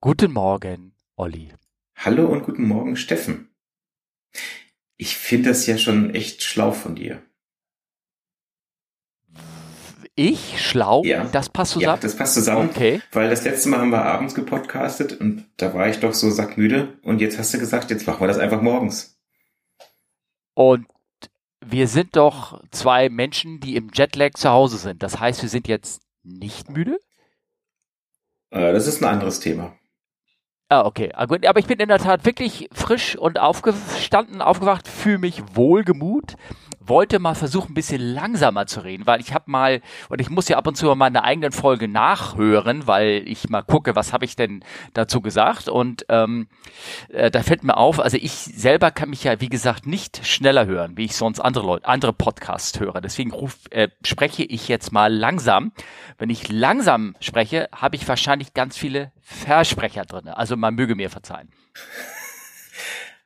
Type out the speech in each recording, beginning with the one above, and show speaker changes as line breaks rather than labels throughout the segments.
Guten Morgen, Olli.
Hallo und guten Morgen, Steffen. Ich finde das ja schon echt schlau von dir.
Ich schlau?
Ja.
Das passt
Ja,
zusammen?
das passt zusammen,
Okay.
weil das letzte Mal haben wir abends gepodcastet und da war ich doch so sackmüde und jetzt hast du gesagt, jetzt machen wir das einfach morgens.
Und wir sind doch zwei Menschen, die im Jetlag zu Hause sind. Das heißt, wir sind jetzt nicht müde?
Äh, das ist ein anderes Thema.
Ah, okay. Ah. Aber ich bin in der Tat wirklich frisch und aufgestanden, aufgewacht, fühle mich wohlgemut, wollte mal versuchen, ein bisschen langsamer zu reden, weil ich habe mal, und ich muss ja ab und zu mal meine eigenen Folge nachhören, weil ich mal gucke, was habe ich denn dazu gesagt. Und ähm, äh, da fällt mir auf, also ich selber kann mich ja, wie gesagt, nicht schneller hören, wie ich sonst andere Leute, andere Podcasts höre. Deswegen ruf, äh, spreche ich jetzt mal langsam. Wenn ich langsam spreche, habe ich wahrscheinlich ganz viele Versprecher drin. Also man möge mir verzeihen.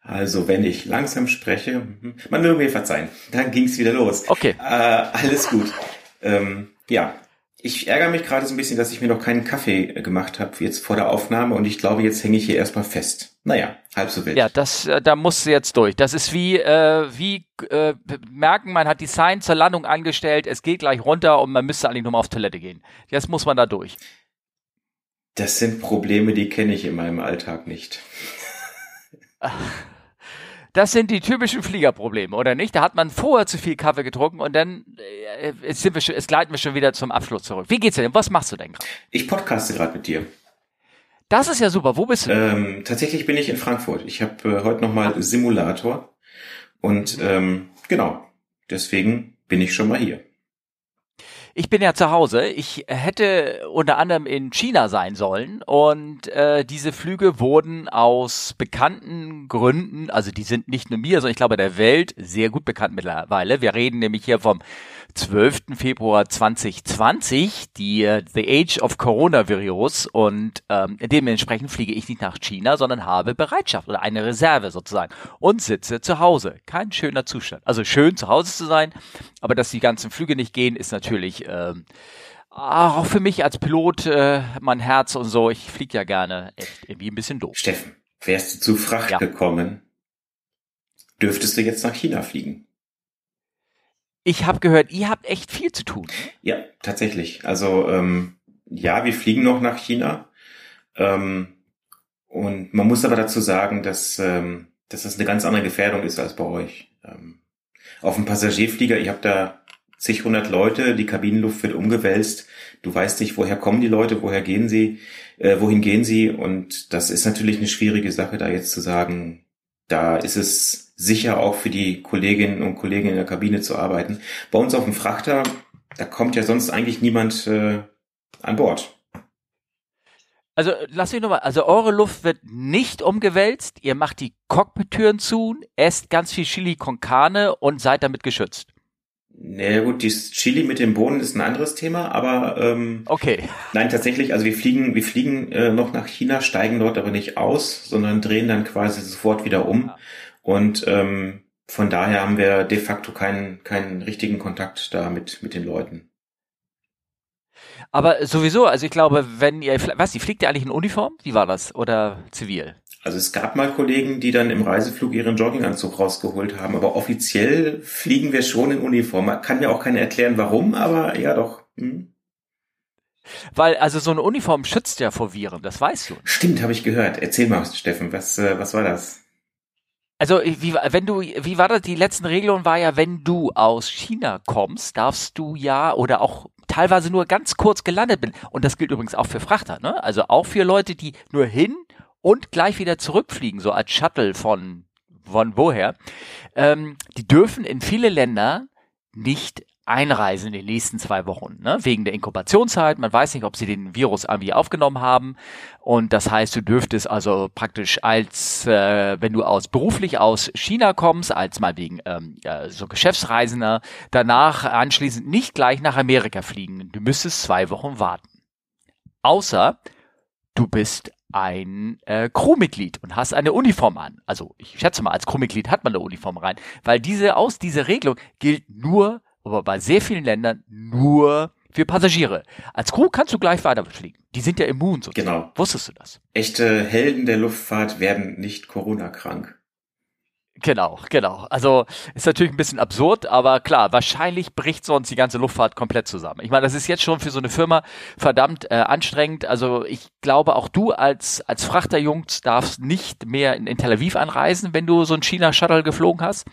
Also wenn ich langsam spreche, mhm, man möge mir verzeihen, dann ging's wieder los.
Okay.
Äh, alles gut. Ähm, ja, ich ärgere mich gerade so ein bisschen, dass ich mir noch keinen Kaffee gemacht habe jetzt vor der Aufnahme und ich glaube, jetzt hänge ich hier erstmal fest. Naja, halb so wild.
Ja, das, äh, da musst du jetzt durch. Das ist wie, äh, wie äh, merken, man hat die Sign zur Landung angestellt, es geht gleich runter und man müsste eigentlich nur mal auf Toilette gehen. Jetzt muss man da durch.
Das sind Probleme, die kenne ich in meinem Alltag nicht.
Das sind die typischen Fliegerprobleme, oder nicht? Da hat man vorher zu viel Kaffee getrunken und dann äh, jetzt sind wir schon, es gleiten wir schon wieder zum Abschluss zurück. Wie geht's dir denn? Was machst du denn gerade?
Ich podcaste gerade mit dir.
Das ist ja super. Wo bist du?
Ähm, tatsächlich bin ich in Frankfurt. Ich habe äh, heute nochmal Simulator und ähm, genau, deswegen bin ich schon mal hier.
Ich bin ja zu Hause. Ich hätte unter anderem in China sein sollen und äh, diese Flüge wurden aus bekannten Gründen, also die sind nicht nur mir, sondern ich glaube der Welt sehr gut bekannt mittlerweile. Wir reden nämlich hier vom 12. Februar 2020, die äh, The Age of Coronavirus und ähm, dementsprechend fliege ich nicht nach China, sondern habe Bereitschaft oder eine Reserve sozusagen und sitze zu Hause. Kein schöner Zustand. Also schön zu Hause zu sein, aber dass die ganzen Flüge nicht gehen, ist natürlich ähm, auch für mich als Pilot äh, mein Herz und so. Ich fliege ja gerne echt irgendwie ein bisschen doof.
Steffen, wärst du zu Fracht
Ja.
gekommen, dürftest du jetzt nach China fliegen.
Ich habe gehört, ihr habt echt viel zu tun.
Ja, tatsächlich. Also ähm, ja, wir fliegen noch nach China. Ähm, und man muss aber dazu sagen, dass, ähm, dass das eine ganz andere Gefährdung ist als bei euch. Ähm, auf dem Passagierflieger, ihr habt da zig hundert Leute, die Kabinenluft wird umgewälzt. Du weißt nicht, woher kommen die Leute, woher gehen sie, äh, wohin gehen sie. Und das ist natürlich eine schwierige Sache, da jetzt zu sagen, da ist es sicher auch für die Kolleginnen und Kollegen in der Kabine zu arbeiten. Bei uns auf dem Frachter, da kommt ja sonst eigentlich niemand äh, an Bord.
Also lass mich nochmal, also eure Luft wird nicht umgewälzt, ihr macht die Cockpit-Türen zu, esst ganz viel Chili con Carne und seid damit geschützt.
Na gut, dieses Chili mit dem Bohnen ist ein anderes Thema, aber ähm,
Okay.
nein, tatsächlich, also wir fliegen, wir fliegen äh, noch nach China, steigen dort aber nicht aus, sondern drehen dann quasi sofort wieder um.
Ah.
Und ähm, von daher haben wir de facto keinen, keinen richtigen Kontakt da mit, mit den Leuten.
Aber sowieso, also ich glaube, wenn ihr, was, ihr fliegt ihr eigentlich in Uniform? Wie war das? Oder zivil?
Also es gab mal Kollegen, die dann im Reiseflug ihren Jogginganzug rausgeholt haben, aber offiziell fliegen wir schon in Uniform. Man kann mir auch keiner erklären, warum, aber ja doch. Hm.
Weil, also so eine Uniform schützt ja vor Viren, das weißt du.
Stimmt, habe ich gehört. Erzähl mal, Steffen, was, äh, was war das?
Also, wie, wenn du, wie war das? Die letzten Regelungen war ja, wenn du aus China kommst, darfst du ja oder auch teilweise nur ganz kurz gelandet bin. Und das gilt übrigens auch für Frachter, ne? Also auch für Leute, die nur hin und gleich wieder zurückfliegen, so als Shuttle von, von woher. Ähm, die dürfen in viele Länder nicht einreisen in den nächsten zwei Wochen, ne? wegen der Inkubationszeit. Man weiß nicht, ob sie den Virus irgendwie aufgenommen haben. Und das heißt, du dürftest also praktisch als, äh, wenn du aus beruflich aus China kommst, als mal wegen ähm, ja, so Geschäftsreisender, danach anschließend nicht gleich nach Amerika fliegen. Du müsstest zwei Wochen warten. Außer du bist ein äh, Crewmitglied und hast eine Uniform an. Also ich schätze mal, als Crewmitglied hat man eine Uniform rein, weil diese aus diese Regelung gilt nur, aber bei sehr vielen Ländern nur für Passagiere. Als Crew kannst du gleich weiterfliegen. Die sind ja immun sozusagen.
Genau.
Wusstest du das?
Echte Helden der Luftfahrt werden nicht Corona-krank.
Genau, genau. Also ist natürlich ein bisschen absurd, aber klar, wahrscheinlich bricht sonst die ganze Luftfahrt komplett zusammen. Ich meine, das ist jetzt schon für so eine Firma verdammt äh, anstrengend. Also ich glaube, auch du als als Frachterjungs darfst nicht mehr in, in Tel Aviv anreisen, wenn du so ein China-Shuttle geflogen hast.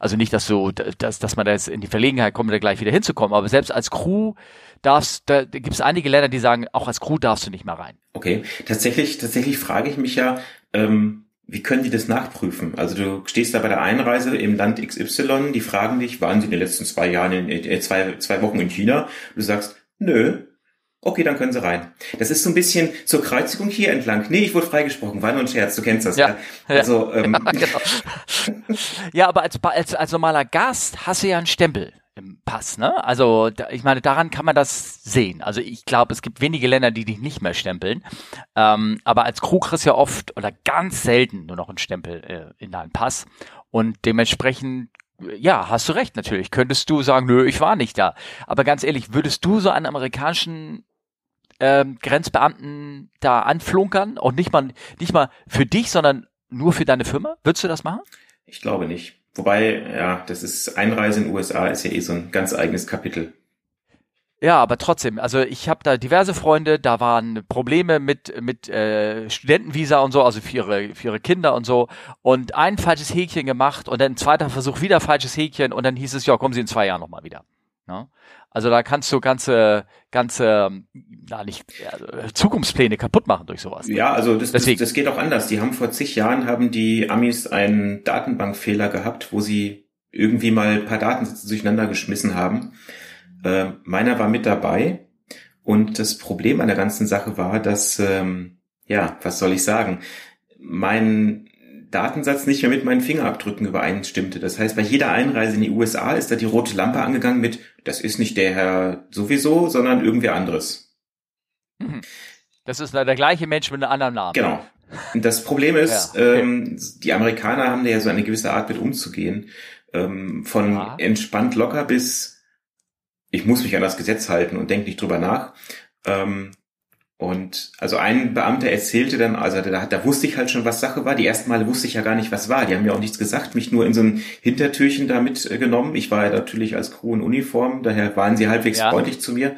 Also nicht, dass du, dass, dass man da jetzt in die Verlegenheit kommt, da gleich wieder hinzukommen, aber selbst als Crew darfst, da gibt es einige Länder, die sagen, auch als Crew darfst du nicht mehr rein.
Okay, tatsächlich, tatsächlich frage ich mich ja, ähm, wie können die das nachprüfen? Also du stehst da bei der Einreise im Land XY, die fragen dich, waren sie in den letzten zwei Jahren, in, äh, zwei, zwei Wochen in China? Du sagst, nö. Okay, dann können sie rein. Das ist so ein bisschen zur Kreuzigung hier entlang. Nee, ich wurde freigesprochen. War nur ein Scherz, du kennst das.
Ja.
ja. Also, ähm,
ja, genau. ja, aber als, als, als normaler Gast hast du ja einen Stempel Pass, ne? Also da, ich meine, daran kann man das sehen. Also ich glaube, es gibt wenige Länder, die dich nicht mehr stempeln. Ähm, aber als Crew kriegst du ja oft oder ganz selten nur noch einen Stempel äh, in deinen Pass. Und dementsprechend, ja, hast du recht natürlich. Könntest du sagen, nö, ich war nicht da. Aber ganz ehrlich, würdest du so einen amerikanischen ähm, Grenzbeamten da anflunkern? Und nicht mal, nicht mal für dich, sondern nur für deine Firma? Würdest du das machen?
Ich glaube nicht. Wobei, ja, das ist Einreise in den USA ist ja eh so ein ganz eigenes Kapitel.
Ja, aber trotzdem, also ich habe da diverse Freunde, da waren Probleme mit mit äh, Studentenvisa und so, also für ihre für ihre Kinder und so und ein falsches Häkchen gemacht und dann zweiter Versuch wieder falsches Häkchen und dann hieß es ja, kommen Sie in zwei Jahren nochmal wieder. Ne? Also da kannst du ganze, ganze, na nicht, ja, Zukunftspläne kaputt machen durch sowas.
Ja, also das, das, das geht auch anders. Die haben vor zig Jahren haben die Amis einen Datenbankfehler gehabt, wo sie irgendwie mal ein paar Datensätze durcheinander geschmissen haben. Äh, meiner war mit dabei und das Problem an der ganzen Sache war, dass, ähm, ja, was soll ich sagen, mein Datensatz nicht mehr mit meinen Fingerabdrücken übereinstimmte. Das heißt, bei jeder Einreise in die USA ist da die rote Lampe angegangen mit, das ist nicht der Herr sowieso, sondern irgendwer anderes.
Mhm. Das ist der gleiche Mensch mit einem anderen Namen.
Genau. Und das Problem ist, ja, ähm, die Amerikaner haben da ja so eine gewisse Art mit umzugehen. Ähm, von ja. entspannt locker bis ich muss mich an das Gesetz halten und denke nicht drüber nach. Ähm, und also ein Beamter erzählte dann, also da, da wusste ich halt schon, was Sache war. Die ersten Male wusste ich ja gar nicht, was war. Die haben mir auch nichts gesagt, mich nur in so ein Hintertürchen da mitgenommen. Ich war ja natürlich als Crew in Uniform, daher waren sie halbwegs ja. freundlich zu mir.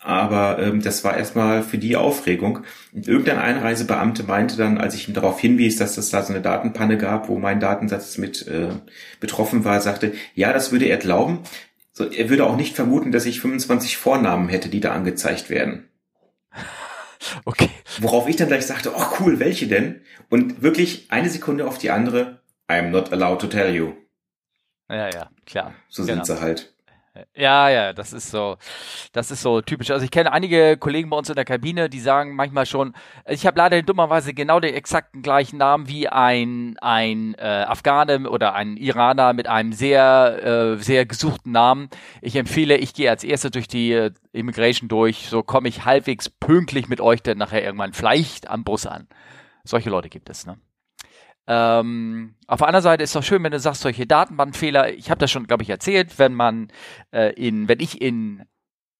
Aber ähm, das war erstmal für die Aufregung. Und irgendein Einreisebeamte meinte dann, als ich ihm darauf hinwies, dass es da so eine Datenpanne gab, wo mein Datensatz mit äh, betroffen war, sagte, ja, das würde er glauben. So, er würde auch nicht vermuten, dass ich 25 Vornamen hätte, die da angezeigt werden. Okay. Worauf ich dann gleich sagte, oh cool, welche denn? Und wirklich eine Sekunde auf die andere, I'm not allowed to tell you.
Ja, ja, klar.
So genau. sind sie halt.
Ja, ja, das ist so, das ist so typisch. Also ich kenne einige Kollegen bei uns in der Kabine, die sagen manchmal schon, ich habe leider dummerweise genau den exakten gleichen Namen wie ein ein äh, Afghane oder ein Iraner mit einem sehr äh, sehr gesuchten Namen. Ich empfehle, ich gehe als Erster durch die äh, Immigration durch, so komme ich halbwegs pünktlich mit euch dann nachher irgendwann vielleicht am Bus an. Solche Leute gibt es, ne? Ähm, auf der anderen Seite ist es doch schön, wenn du sagst, solche Datenbankfehler, ich habe das schon, glaube ich, erzählt, wenn man äh, in, wenn ich in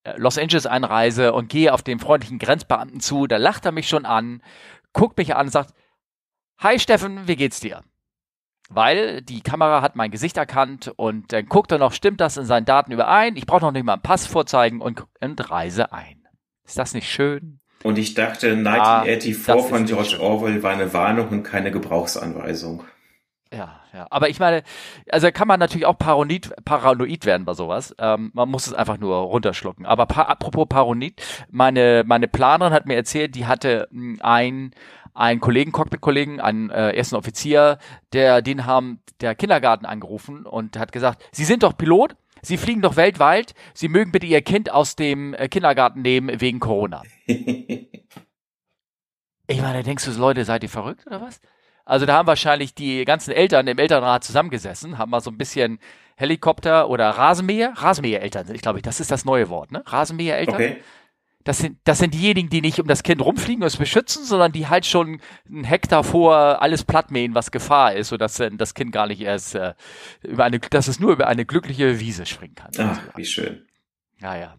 äh, Los Angeles einreise und gehe auf den freundlichen Grenzbeamten zu, da lacht er mich schon an, guckt mich an und sagt, Hi Steffen, wie geht's dir? Weil die Kamera hat mein Gesicht erkannt und dann guckt er noch, stimmt das in seinen Daten überein? Ich brauche noch nicht mal einen Pass vorzeigen und, und reise ein. Ist das nicht schön?
Und ich dachte, 1984 ah, von George Orwell war eine Warnung und keine Gebrauchsanweisung.
Ja, ja. Aber ich meine, also kann man natürlich auch paranoid, paranoid werden bei sowas. Ähm, man muss es einfach nur runterschlucken. Aber pa apropos paranoid, meine, meine Planerin hat mir erzählt, die hatte hm, ein einen Kollegen, Cockpit-Kollegen, einen äh, ersten Offizier, der den haben der Kindergarten angerufen und hat gesagt, Sie sind doch Pilot? Sie fliegen doch weltweit. Sie mögen bitte Ihr Kind aus dem äh, Kindergarten nehmen wegen Corona. ich meine, denkst du, Leute, seid ihr verrückt oder was? Also da haben wahrscheinlich die ganzen Eltern im Elternrat zusammengesessen, haben mal so ein bisschen Helikopter oder Rasenmäher, Rasenmäher-Eltern, ich glaube, das ist das neue Wort, ne? Rasenmäher-Eltern. Okay. Das sind, das sind diejenigen, die nicht um das Kind rumfliegen und es beschützen, sondern die halt schon einen Hektar vor alles plattmähen, was Gefahr ist, sodass das Kind gar nicht erst äh, über eine, dass es nur über eine glückliche Wiese springen kann.
Ach, wie schön.
Ja, ja.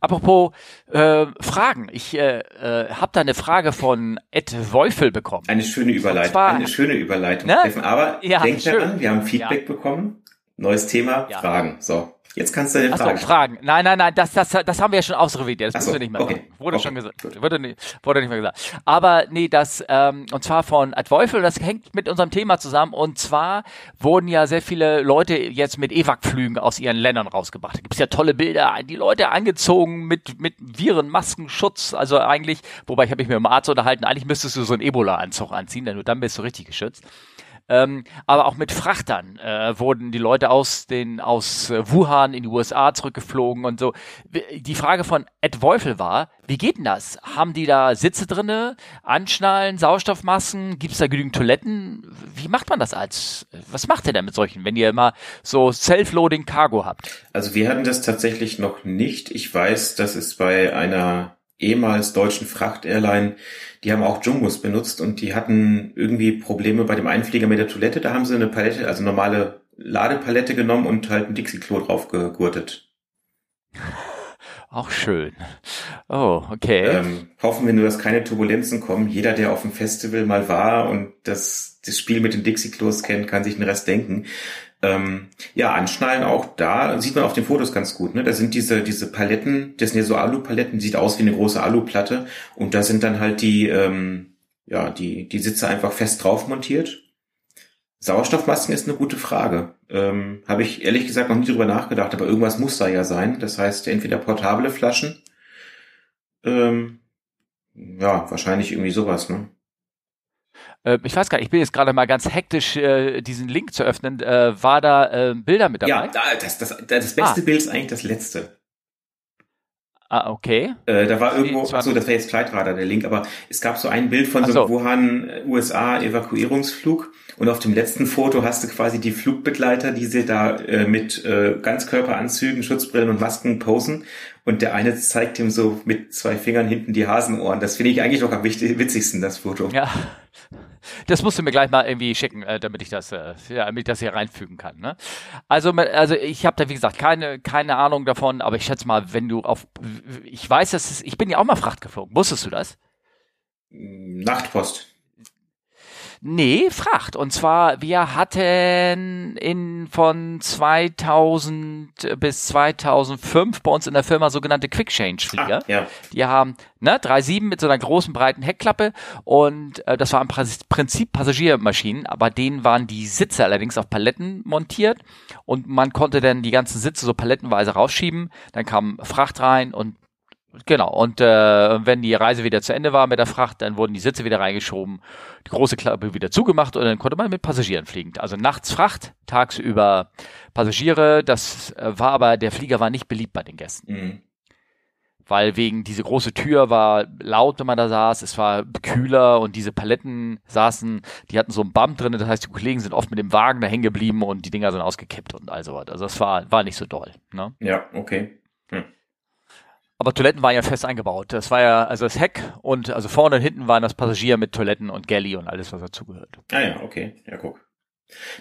Apropos äh, Fragen. Ich äh, äh, habe da eine Frage von Ed Weufel bekommen.
Eine schöne Überleitung. Zwar, eine schöne Überleitung, ne? Steffen. Aber ja, denk daran, wir haben Feedback ja. bekommen. Neues Thema, ja. Fragen. So. Jetzt kannst du eine Frage
so, Fragen. Nein, nein, nein, das, das, das haben wir ja schon ausrevidiert. Das so, müssen wir nicht mehr okay. sagen. Wurde okay. schon gesagt. Wurde nicht, wurde nicht mehr gesagt. Aber nee, das, ähm, und zwar von Ad Teufel, das hängt mit unserem Thema zusammen. Und zwar wurden ja sehr viele Leute jetzt mit EVAC-Flügen aus ihren Ländern rausgebracht. Da gibt's ja tolle Bilder, die Leute angezogen mit, mit Viren, Masken, Schutz. Also eigentlich, wobei ich habe mich mit dem Arzt unterhalten, eigentlich müsstest du so einen Ebola-Anzug anziehen, denn nur dann bist du richtig geschützt. Ähm, aber auch mit Frachtern äh, wurden die Leute aus den aus äh, Wuhan in die USA zurückgeflogen und so. Die Frage von Ed Wolfel war, wie geht denn das? Haben die da Sitze drinne, Anschnallen, Sauerstoffmasken? Gibt es da genügend Toiletten? Wie macht man das als? Was macht ihr denn mit solchen, wenn ihr immer so Self-Loading Cargo habt?
Also wir hatten das tatsächlich noch nicht. Ich weiß, dass es bei einer ehemals deutschen Fracht-Airline, die haben auch Jumbos benutzt und die hatten irgendwie Probleme bei dem Einflieger mit der Toilette. Da haben sie eine Palette, also normale Ladepalette genommen und halt ein Dixie-Klo drauf gegurtet.
Auch schön. Oh, okay.
Ähm, hoffen wir nur, dass keine Turbulenzen kommen. Jeder, der auf dem Festival mal war und das, das Spiel mit den Dixie-Klos kennt, kann sich den Rest denken. Ähm, ja, Anschnallen auch da sieht man auf den Fotos ganz gut. Ne? Da sind diese diese Paletten, das sind ja so Alu-Paletten, sieht aus wie eine große Aluplatte und da sind dann halt die ähm, ja die die Sitze einfach fest drauf montiert. Sauerstoffmasken ist eine gute Frage. Ähm, Habe ich ehrlich gesagt noch nie drüber nachgedacht, aber irgendwas muss da ja sein. Das heißt entweder portable Flaschen. Ähm, ja, wahrscheinlich irgendwie sowas, ne?
Äh, ich weiß gar nicht, ich bin jetzt gerade mal ganz hektisch, äh, diesen Link zu öffnen. Äh, war da äh, Bilder mit dabei?
Ja, das, das, das beste ah. Bild ist eigentlich das letzte.
Ah, okay.
Äh, da war irgendwo, achso, das wäre jetzt Flightradar der Link, aber es gab so ein Bild von so, so einem Wuhan äh, USA Evakuierungsflug und auf dem letzten Foto hast du quasi die Flugbegleiter, die sie da äh, mit Ganzkörperanzügen, Schutzbrillen und Masken posen und der eine zeigt ihm so mit zwei Fingern hinten die Hasenohren. Das finde ich eigentlich noch am witzigsten, das Foto.
Ja. Das musst du mir gleich mal irgendwie schicken, äh, damit ich das, äh, ja, damit ich das hier reinfügen kann. Ne? Also, also ich habe da wie gesagt keine keine Ahnung davon, aber ich schätze mal, wenn du auf, ich weiß, dass es, ich bin ja auch mal Fracht geflogen. Wusstest du das?
Nachtpost.
Nee, Fracht. Und zwar, wir hatten in von 2000 bis 2005 bei uns in der Firma sogenannte Quick Change Flieger. Ah, ja. Die haben ne, 3.7 mit so einer großen breiten Heckklappe und äh, das war im Prinzip Passagiermaschinen, aber denen waren die Sitze allerdings auf Paletten montiert und man konnte dann die ganzen Sitze so palettenweise rausschieben. Dann kam Fracht rein und Genau, und äh, wenn die Reise wieder zu Ende war mit der Fracht, dann wurden die Sitze wieder reingeschoben, die große Klappe wieder zugemacht und dann konnte man mit Passagieren fliegen. Also nachts Fracht, tagsüber Passagiere. Das äh, war aber, der Flieger war nicht beliebt bei den Gästen. Mhm. Weil wegen diese große Tür war laut, wenn man da saß, es war kühler und diese Paletten saßen, die hatten so ein Bump drin, das heißt, die Kollegen sind oft mit dem Wagen da hängen geblieben und die Dinger sind ausgekippt und all sowas. Also das war, war nicht so doll. Ne?
Ja, okay.
Aber Toiletten waren ja fest eingebaut. Das war ja, also das Heck und also vorne und hinten waren das Passagier mit Toiletten und Galley und alles, was dazugehört.
Ah ja, okay. Ja, guck.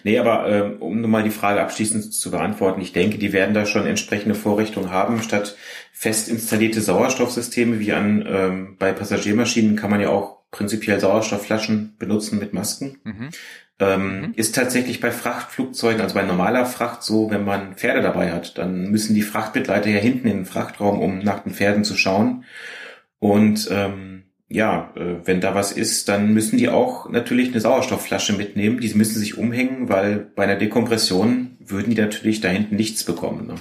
Nee, aber ähm, um nochmal die Frage abschließend zu beantworten, ich denke, die werden da schon entsprechende Vorrichtungen haben. Statt fest installierte Sauerstoffsysteme wie an ähm, bei Passagiermaschinen kann man ja auch prinzipiell Sauerstoffflaschen benutzen mit Masken. Mhm. Ähm, mhm. Ist tatsächlich bei Frachtflugzeugen, also bei normaler Fracht so, wenn man Pferde dabei hat, dann müssen die Frachtbegleiter ja hinten in den Frachtraum, um nach den Pferden zu schauen. Und ähm, ja, äh, wenn da was ist, dann müssen die auch natürlich eine Sauerstoffflasche mitnehmen. Die müssen sich umhängen, weil bei einer Dekompression würden die natürlich da hinten nichts bekommen. Ne?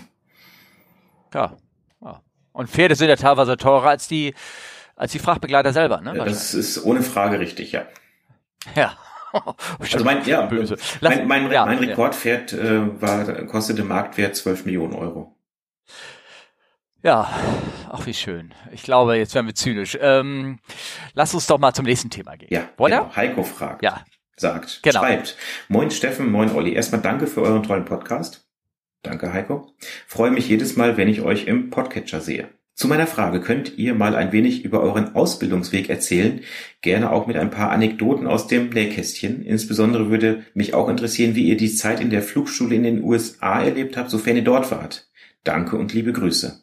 Ja. ja. Und Pferde sind ja teilweise teurer als die als die Frachtbegleiter selber, ne?
Das ist ohne Frage richtig, ja.
Ja.
also mein, ja, Böse. mein, mein, ja, mein Rekordpferd äh, war, kostete Marktwert 12 Millionen Euro.
Ja, ach wie schön. Ich glaube, jetzt werden wir zynisch. Ähm, lass uns doch mal zum nächsten Thema gehen.
Ja, Genau. Heiko fragt.
Ja.
Sagt, genau. schreibt. Moin Steffen, moin Olli. Erstmal danke für euren tollen Podcast. Danke, Heiko. Freue mich jedes Mal, wenn ich euch im Podcatcher sehe. Zu meiner Frage, könnt ihr mal ein wenig über euren Ausbildungsweg erzählen? Gerne auch mit ein paar Anekdoten aus dem Nähkästchen. Insbesondere würde mich auch interessieren, wie ihr die Zeit in der Flugschule in den USA erlebt habt, sofern ihr dort wart. Danke und liebe Grüße.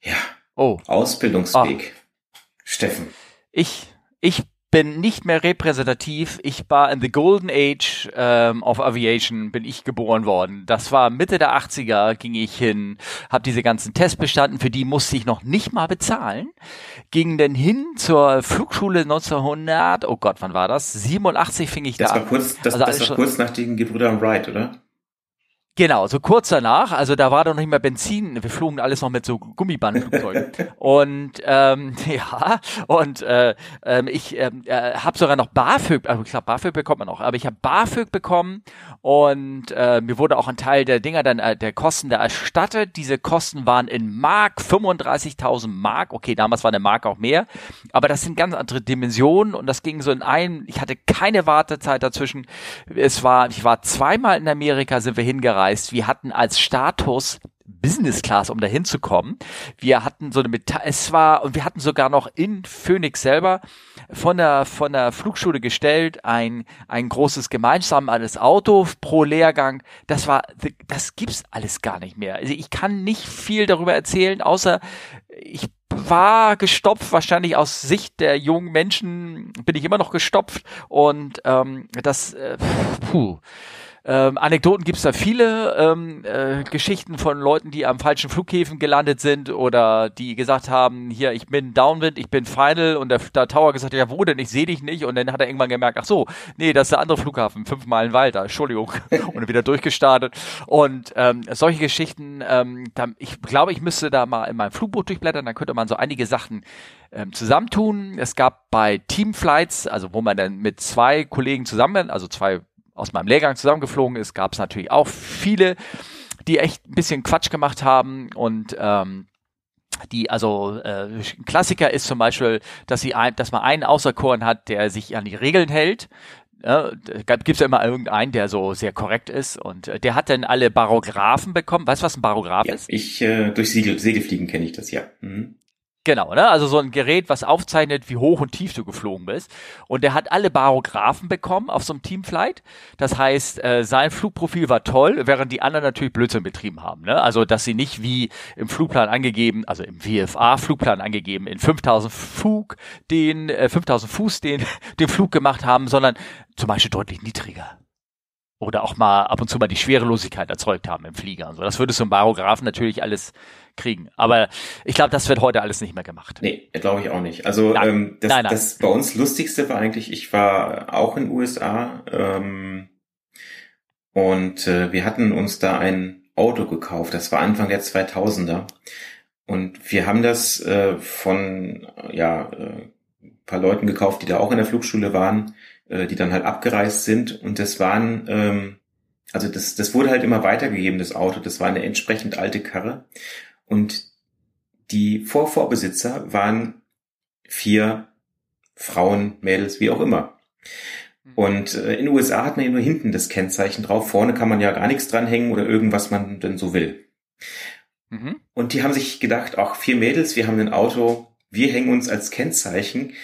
Ja. Oh. Ausbildungsweg. Oh. Steffen.
Ich, ich bin nicht mehr repräsentativ. Ich war in the Golden Age ähm, of Aviation, bin ich geboren worden. Das war Mitte der 80er, ging ich hin, habe diese ganzen Tests bestanden, für die musste ich noch nicht mal bezahlen. Ging dann hin zur Flugschule 1900, oh Gott, wann war das? 87 fing ich
das
da
war kurz, Das, also das war kurz nach den Gebrüdern Wright, oder?
Genau, so kurz danach, also da war doch noch nicht mehr Benzin, wir flogen alles noch mit so Gummibandflugzeugen. und ähm, ja, und äh, äh, ich ähm, äh, habe sogar noch BAföG, also ich glaube BAföG bekommt man noch, aber ich habe BAföG bekommen und äh, mir wurde auch ein Teil der Dinger dann äh, der Kosten da erstattet. Diese Kosten waren in Mark 35.000 Mark. Okay, damals war eine Mark auch mehr, aber das sind ganz andere Dimensionen und das ging so in einen. Ich hatte keine Wartezeit dazwischen. Es war, ich war zweimal in Amerika, sind wir hingereist angereist. Wir hatten als Status Business Class, um dahin zu kommen. Wir hatten so eine Metall, es war, und wir hatten sogar noch in Phoenix selber von der, von der Flugschule gestellt ein, ein großes gemeinsames Auto pro Lehrgang. Das war, das gibt's alles gar nicht mehr. Also ich kann nicht viel darüber erzählen, außer ich war gestopft, wahrscheinlich aus Sicht der jungen Menschen bin ich immer noch gestopft und ähm, das, äh, puh, ähm, Anekdoten gibt's da viele, ähm, äh, Geschichten von Leuten, die am falschen Flughäfen gelandet sind oder die gesagt haben, hier, ich bin Downwind, ich bin Final und der, der Tower gesagt, ja wo denn, ich sehe dich nicht. Und dann hat er irgendwann gemerkt, ach so, nee, das ist der andere Flughafen, fünf Meilen weiter, Entschuldigung. Und wieder durchgestartet. Und ähm, solche Geschichten, ähm, da, ich glaube, ich müsste da mal in meinem Flugboot durchblättern, dann könnte man so einige Sachen ähm, zusammentun. Es gab bei Teamflights, also wo man dann mit zwei Kollegen zusammen, also zwei aus meinem Lehrgang zusammengeflogen ist, gab es natürlich auch viele, die echt ein bisschen Quatsch gemacht haben und ähm, die also äh, Klassiker ist zum Beispiel, dass sie ein, dass man einen Außerkorn hat, der sich an die Regeln hält. Ja, da gibt's ja immer irgendeinen, der so sehr korrekt ist und äh, der hat dann alle Barographen bekommen. Weißt du, was ein Barograph
ja,
ist?
Ich äh, durch Segel, Segelfliegen kenne ich das ja. Mhm.
Genau, ne? Also so ein Gerät, was aufzeichnet, wie hoch und tief du geflogen bist. Und der hat alle Barographen bekommen auf so einem Teamflight. Das heißt, äh, sein Flugprofil war toll, während die anderen natürlich Blödsinn betrieben haben. Ne? Also, dass sie nicht wie im Flugplan angegeben, also im WFA-Flugplan angegeben, in 5000 Fug den, äh, 5000 Fuß den, den Flug gemacht haben, sondern zum Beispiel deutlich niedriger oder auch mal ab und zu mal die Schwerelosigkeit erzeugt haben im Flieger und so. Das würde so ein Barograph natürlich alles kriegen. Aber ich glaube, das wird heute alles nicht mehr gemacht.
Nee, glaube ich auch nicht. Also nein. Ähm, das, nein, nein. das bei uns lustigste war eigentlich, ich war auch in den USA ähm, und äh, wir hatten uns da ein Auto gekauft. Das war Anfang der 2000er. Und wir haben das äh, von ja äh, paar Leuten gekauft, die da auch in der Flugschule waren äh, die dann halt abgereist sind. Und das waren, ähm, also das, das wurde halt immer weitergegeben, das Auto. Das war eine entsprechend alte Karre. Und die Vorvorbesitzer waren vier Frauen, Mädels, wie auch immer. Mhm. Und äh, in den USA hat man ja nur hinten das Kennzeichen drauf. Vorne kann man ja gar nichts dranhängen oder irgendwas man denn so will. Mhm. Und die haben sich gedacht, auch vier Mädels, wir haben ein Auto, wir hängen uns als Kennzeichen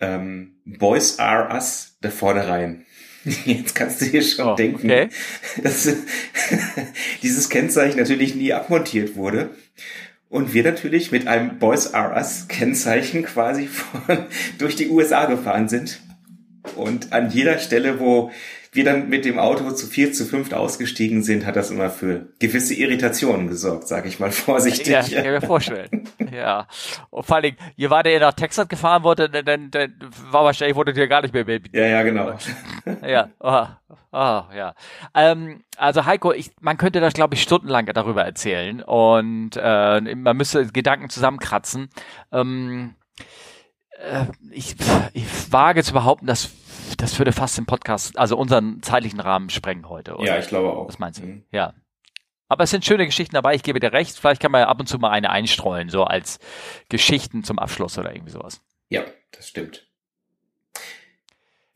ähm, Boys are us da vorne rein. Jetzt kannst du dir schon oh, denken, okay. dass dieses Kennzeichen natürlich nie abmontiert wurde. Und wir natürlich mit einem Boys R Us Kennzeichen quasi von, durch die USA gefahren sind. Und an jeder Stelle, wo wir dann mit dem Auto zu vier, zu fünft ausgestiegen sind, hat das immer für gewisse Irritationen gesorgt, sage ich mal vorsichtig.
Ja, ich kann mir vorstellen. ja. Und vor allem, ihr war der nach Texas gefahren wurde, dann, dann, war wahrscheinlich, wurde ihr gar nicht mehr Baby.
Ja, ja, genau.
ja, oh, oh, ja. Ähm, also Heiko, ich, man könnte das, glaube ich, stundenlang darüber erzählen und äh, man müsste Gedanken zusammenkratzen. Ähm, äh, ich, ich wage zu behaupten, dass das würde fast den Podcast, also unseren zeitlichen Rahmen sprengen heute. Oder?
Ja, ich glaube auch.
Was meinst du? Mhm. Ja. Aber es sind schöne Geschichten dabei, ich gebe dir recht. Vielleicht kann man ja ab und zu mal eine einstreuen, so als Geschichten zum Abschluss oder irgendwie sowas.
Ja, das stimmt.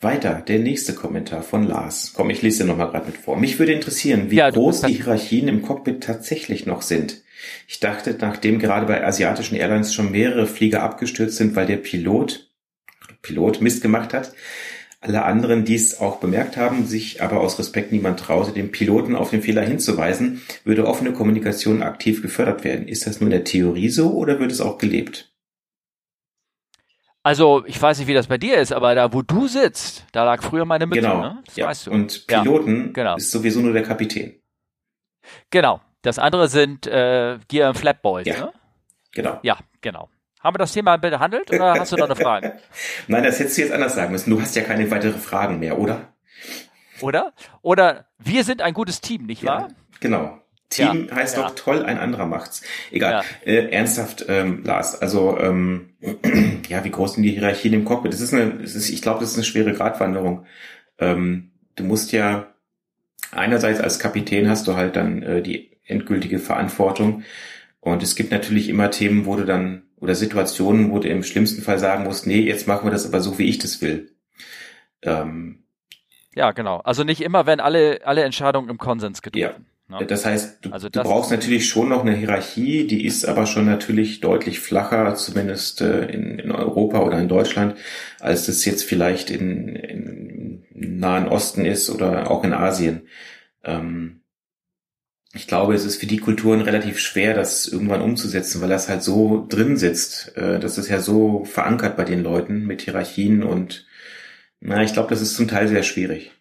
Weiter, der nächste Kommentar von Lars. Komm, ich lese nochmal gerade mit vor. Mich würde interessieren, wie ja, groß die Hierarchien im Cockpit tatsächlich noch sind. Ich dachte, nachdem gerade bei asiatischen Airlines schon mehrere Flieger abgestürzt sind, weil der Pilot, Pilot Mist gemacht hat, Alle anderen, die es auch bemerkt haben, sich aber aus Respekt niemand traute, den Piloten auf den Fehler hinzuweisen, würde offene Kommunikation aktiv gefördert werden. Ist das nur in der Theorie so oder wird es auch gelebt?
Also, ich weiß nicht, wie das bei dir ist, aber da, wo du sitzt, da lag früher meine Mütze,
genau.
ne?
Das ja. weißt du. Und Piloten
ja, genau.
ist sowieso nur der Kapitän.
Genau. Das andere sind äh, Gear und Flatboys,
ja.
ne?
Genau.
Ja, genau. Haben wir das Thema behandelt oder hast du noch eine Frage?
Nein, das hättest du jetzt anders sagen müssen. Du hast ja keine weitere Fragen mehr, oder?
Oder? Oder wir sind ein gutes Team, nicht wahr?
Ja, genau. Team ja, heißt ja. doch toll, ein anderer macht's. Egal. Äh, ernsthaft, ähm, Lars, also ähm, ja, wie groß sind die Hierarchien im Cockpit? Das ist eine, das ist, ich glaube, das ist eine schwere Gratwanderung. Ähm, du musst ja einerseits als Kapitän hast du halt dann äh, die endgültige Verantwortung. Und es gibt natürlich immer Themen, wo du dann, oder Situationen, wo du im schlimmsten Fall sagen musst, nee, jetzt machen wir das aber so, wie ich das will.
Ähm, ja, genau. Also nicht immer, wenn alle, alle Entscheidungen im Konsens getroffen. Ja.
Ne? Das heißt, du, also das du brauchst natürlich schon noch eine Hierarchie, die ist aber schon natürlich deutlich flacher, zumindest äh, in, in Europa oder in Deutschland, als es jetzt vielleicht in, in Nahen Osten ist oder auch in Asien. Ähm, ich glaube, es ist für die Kulturen relativ schwer, das irgendwann umzusetzen, weil das halt so drin sitzt. Äh, das ist ja so verankert bei den Leuten mit Hierarchien und na, ich glaube, das ist zum Teil sehr schwierig.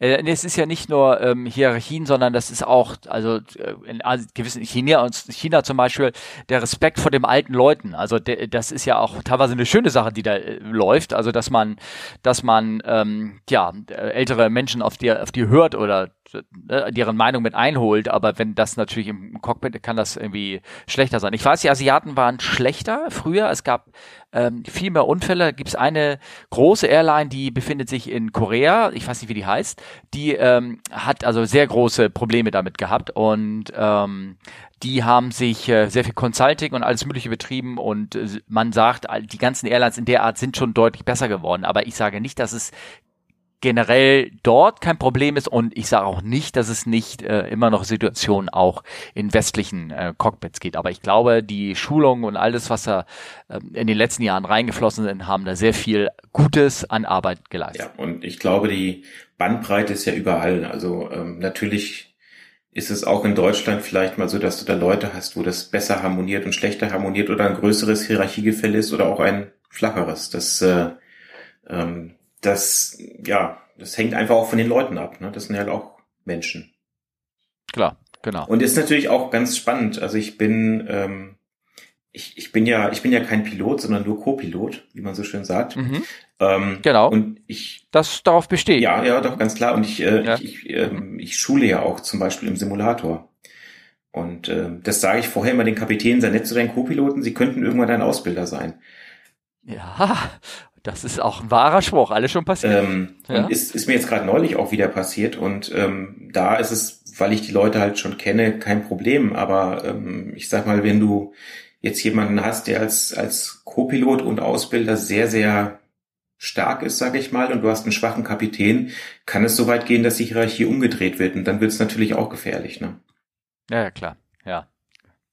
Äh, es ist ja nicht nur ähm, Hierarchien, sondern das ist auch, also äh, in gewissen China, China zum Beispiel, der Respekt vor den alten Leuten. Also de, das ist ja auch teilweise eine schöne Sache, die da äh, läuft. Also dass man, dass man ähm, ja ältere Menschen auf die auf die hört oder äh, deren Meinung mit einholt, aber wenn das natürlich im Cockpit kann das irgendwie schlechter sein. Ich weiß, die Asiaten waren schlechter früher. Es gab ähm, viel mehr Unfälle. Gibt es eine große Airline, die befindet sich in Korea. Ich weiß nicht, wie die heißt. Die ähm, hat also sehr große Probleme damit gehabt und ähm, die haben sich äh, sehr viel Consulting und alles Mögliche betrieben und äh, man sagt, die ganzen Airlines in der Art sind schon deutlich besser geworden. Aber ich sage nicht, dass es generell dort kein Problem ist und ich sage auch nicht, dass es nicht äh, immer noch Situationen auch in westlichen äh, Cockpits geht. Aber ich glaube, die Schulungen und alles, was da äh, in den letzten Jahren reingeflossen sind, haben da sehr viel Gutes an Arbeit geleistet.
Ja, und ich glaube, die Bandbreite ist ja überall. Also ähm, natürlich ist es auch in Deutschland vielleicht mal so, dass du da Leute hast, wo das besser harmoniert und schlechter harmoniert oder ein größeres Hierarchiegefälle ist oder auch ein flacheres. Das äh, ähm, das, ja, das hängt einfach auch von den Leuten ab. Ne? Das sind halt auch Menschen.
Klar, genau.
Und ist natürlich auch ganz spannend. Also ich bin, ähm, ich, ich bin ja, ich bin ja kein Pilot, sondern nur Co-Pilot, wie man so schön sagt.
Mhm. Ähm, genau.
Und ich.
Das darauf besteht.
Ja, ja, doch ganz klar. Und ich, äh, ja. ich, ich, ähm, ich schule ja auch zum Beispiel im Simulator. Und äh, das sage ich vorher immer den Kapitänen, sei nett zu deinen Co-Piloten, sie könnten irgendwann dein Ausbilder sein.
Ja, das ist auch ein wahrer Spruch, alles schon passiert.
Ähm, ja. Ist, ist mir jetzt gerade neulich auch wieder passiert und ähm, da ist es, weil ich die Leute halt schon kenne, kein Problem. Aber ähm, ich sag mal, wenn du jetzt jemanden hast, der als, als Co-Pilot und Ausbilder sehr, sehr stark ist, sage ich mal, und du hast einen schwachen Kapitän, kann es so weit gehen, dass die Hierarchie umgedreht wird und dann wird es natürlich auch gefährlich. Ne?
Ja, ja, klar. Ja.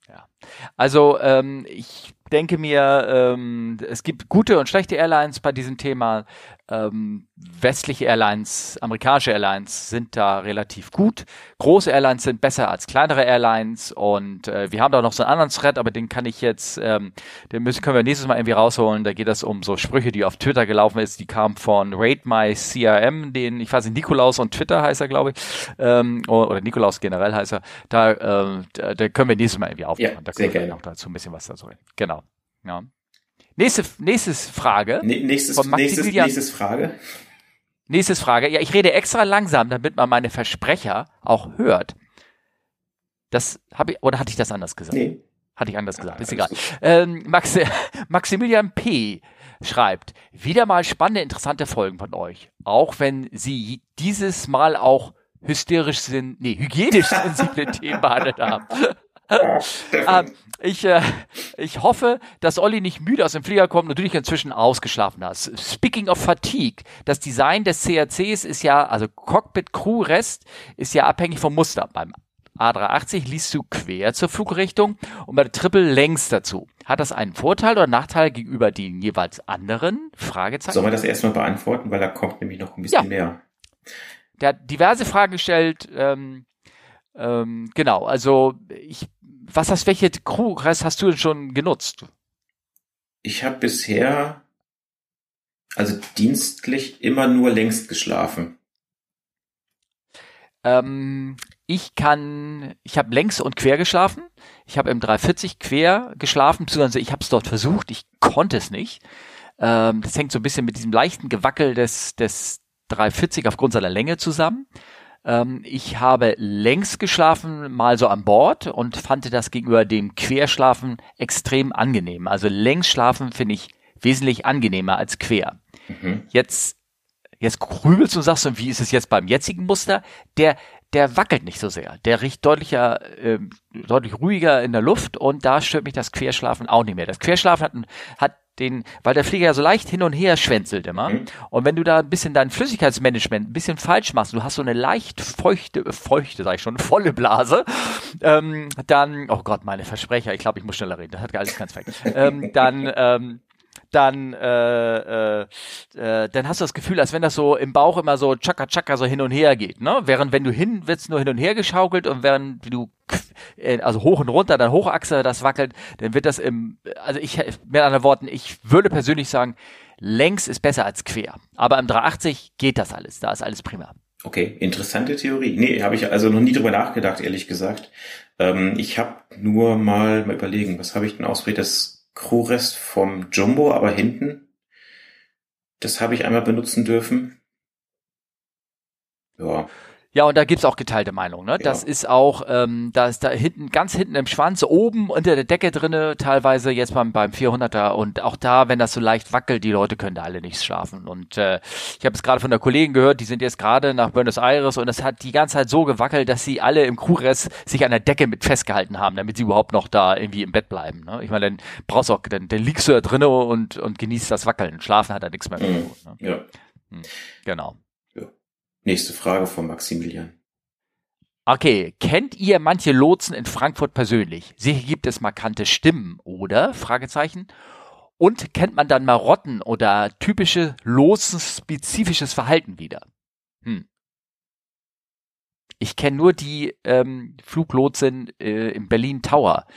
Ja. Also ähm, ich denke mir, ähm, es gibt gute und schlechte Airlines bei diesem Thema ähm, westliche Airlines, amerikanische Airlines sind da relativ gut. Große Airlines sind besser als kleinere Airlines und äh, wir haben da noch so einen anderen Thread, aber den kann ich jetzt, ähm, den müssen, können wir nächstes Mal irgendwie rausholen. Da geht es um so Sprüche, die auf Twitter gelaufen ist. Die kamen von Rate My CRM, den, ich weiß nicht, Nikolaus und Twitter heißt er, glaube ich, ähm, oder Nikolaus generell heißt er. Da, äh, da, da können wir nächstes Mal irgendwie aufmachen. Ja, da können wir noch dazu ein bisschen was dazu reden. Genau. Ja. Nächste, nächstes Frage.
Nee, nächstes, nächstes, nächstes Frage.
Nächstes Frage. Ja, ich rede extra langsam, damit man meine Versprecher auch hört. Das habe ich, oder hatte ich das anders gesagt? Nee. Hatte ich anders gesagt, ist egal. Ähm, Max, Maximilian P. schreibt, wieder mal spannende, interessante Folgen von euch. Auch wenn sie dieses Mal auch hysterisch sind, nee, hygienisch sensible Themen behandelt haben. Ähm, ich, äh, ich hoffe, dass Olli nicht müde aus dem Flieger kommt und du dich inzwischen ausgeschlafen hast. Speaking of Fatigue, das Design des CRCs ist ja, also Cockpit Crew Rest ist ja abhängig vom Muster. Beim A380 liest du quer zur Flugrichtung und bei der Triple längs dazu. Hat das einen Vorteil oder Nachteil gegenüber den jeweils anderen? Fragezeichen.
Sollen wir das erstmal beantworten, weil da kommt nämlich noch ein bisschen ja. mehr.
Der hat diverse Fragen gestellt. Ähm, ähm, genau, also ich, was hast, welche Crew-Rest hast du denn schon genutzt?
Ich habe bisher, also dienstlich, immer nur längst geschlafen.
Ähm, ich kann, ich habe längs und quer geschlafen. Ich habe im 340 quer geschlafen, beziehungsweise ich habe es dort versucht, ich konnte es nicht. Ähm, das hängt so ein bisschen mit diesem leichten Gewackel des, des 340 aufgrund seiner Länge zusammen. Ähm, ich habe längs geschlafen, mal so an Bord und fand das gegenüber dem Querschlafen extrem angenehm. Also längs schlafen finde ich wesentlich angenehmer als quer. Mhm. Jetzt, jetzt grübelst du und sagst, und wie ist es jetzt beim jetzigen Muster? Der, der wackelt nicht so sehr. Der riecht deutlicher, äh, deutlich ruhiger in der Luft und da stört mich das Querschlafen auch nicht mehr. Das Querschlafen hat, hat den, weil der Flieger ja so leicht hin und her schwänzelt immer. Mhm. Und wenn du da ein bisschen dein Flüssigkeitsmanagement ein bisschen falsch machst, du hast so eine leicht feuchte, feuchte, sag ich schon, volle Blase, ähm, dann, oh Gott, meine Versprecher, ich glaube, ich muss schneller reden, das hat alles ganz weg. ähm, dann, ähm, dann, äh, äh, äh, dann hast du das Gefühl, als wenn das so im Bauch immer so tschakka tschakka so hin und her geht, ne? Während wenn du hin wird's nur hin und her geschaukelt und während du äh, also hoch und runter, dann Hochachse das wackelt, dann wird das im, also ich, mit anderen Worten, ich würde persönlich sagen, längs ist besser als quer. Aber im 380 geht das alles, da ist alles prima.
Okay, interessante Theorie. Nee, habe ich also noch nie drüber nachgedacht, ehrlich gesagt. Ähm, ich habe nur mal, mal überlegen, was habe ich denn ausprobiert? Das Crewrest vom Jumbo, aber hinten. Das habe ich einmal benutzen dürfen.
Ja. Ja, und da gibt's auch geteilte Meinungen. Ne? Ja. Das ist auch, ähm, da ist da hinten, ganz hinten im Schwanz, oben unter der Decke drinne, teilweise jetzt beim, beim 400er. Und auch da, wenn das so leicht wackelt, die Leute können da alle nichts schlafen. Und äh, ich habe es gerade von der Kollegin gehört, die sind jetzt gerade nach Buenos Aires und es hat die ganze Zeit so gewackelt, dass sie alle im Crewrest sich an der Decke mit festgehalten haben, damit sie überhaupt noch da irgendwie im Bett bleiben. Ne? Ich meine, dann brauchst du auch, dann, dann liegst du da drinnen und, und genießt das Wackeln. Schlafen hat da nichts mehr. Mhm. Tun, ne? Ja. Hm. Genau.
Nächste Frage von Maximilian.
Okay, kennt ihr manche Lotsen in Frankfurt persönlich? Sicher gibt es markante Stimmen, oder? Fragezeichen. Und kennt man dann Marotten oder typische Lotsenspezifisches Verhalten wieder? Hm. Ich kenne nur die ähm, Fluglotsin äh, im Berlin Tower,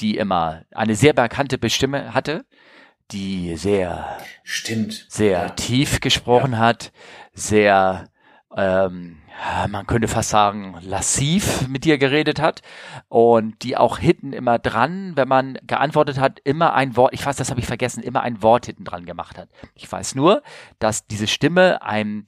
die immer eine sehr markante Bestimme hatte, die sehr
stimmt
sehr ja. tief gesprochen ja. hat, sehr ähm, man könnte fast sagen, lassiv mit dir geredet hat und die auch hinten immer dran, wenn man geantwortet hat, immer ein Wort, ich weiß, das habe ich vergessen, immer ein Wort hinten dran gemacht hat. Ich weiß nur, dass diese Stimme einem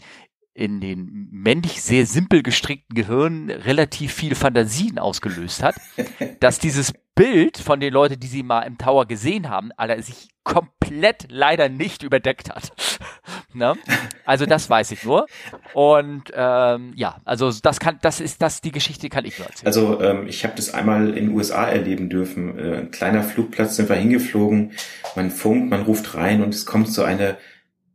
in den männlich sehr simpel gestrickten Gehirn relativ viel Fantasien ausgelöst hat, dass dieses Bild von den Leuten, die sie mal im Tower gesehen haben, aller sich komplett leider nicht überdeckt hat. ne? Also das weiß ich nur. Und ähm, ja, also das kann, das ist das die Geschichte kann ich nur erzählen.
Also ähm, ich habe das einmal in den USA erleben dürfen. Äh, ein kleiner Flugplatz sind wir hingeflogen. Man funkt, man ruft rein und es kommt so eine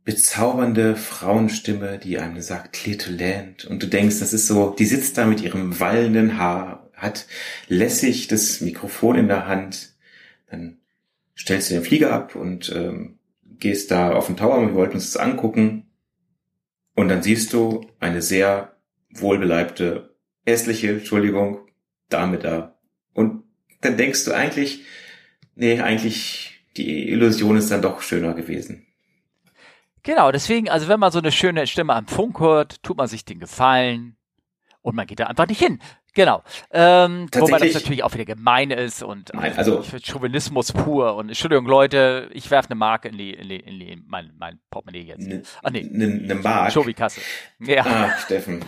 bezaubernde Frauenstimme, die einem sagt, clear to land. Und du denkst, das ist so, die sitzt da mit ihrem wallenden Haar, hat lässig das Mikrofon in der Hand. Dann stellst du den Flieger ab und ähm, gehst da auf den Tower und wir wollten uns das angucken. Und dann siehst du eine sehr wohlbeleibte, hässliche, Entschuldigung, Dame da. Und dann denkst du eigentlich, nee, eigentlich die Illusion ist dann doch schöner gewesen.
Genau, deswegen, also wenn man so eine schöne Stimme am Funk hört, tut man sich den Gefallen und man geht da einfach nicht hin. Genau. Ähm, wobei das natürlich auch wieder gemein ist und
Nein, also
Chauvinismus pur. Und Entschuldigung, Leute, ich werfe eine Marke in die, in die, in die mein, mein Portemonnaie jetzt.
Ne, Ach nee. Eine ne Mark.
Chauvi-Kasse.
Ja. Ah, Steffen.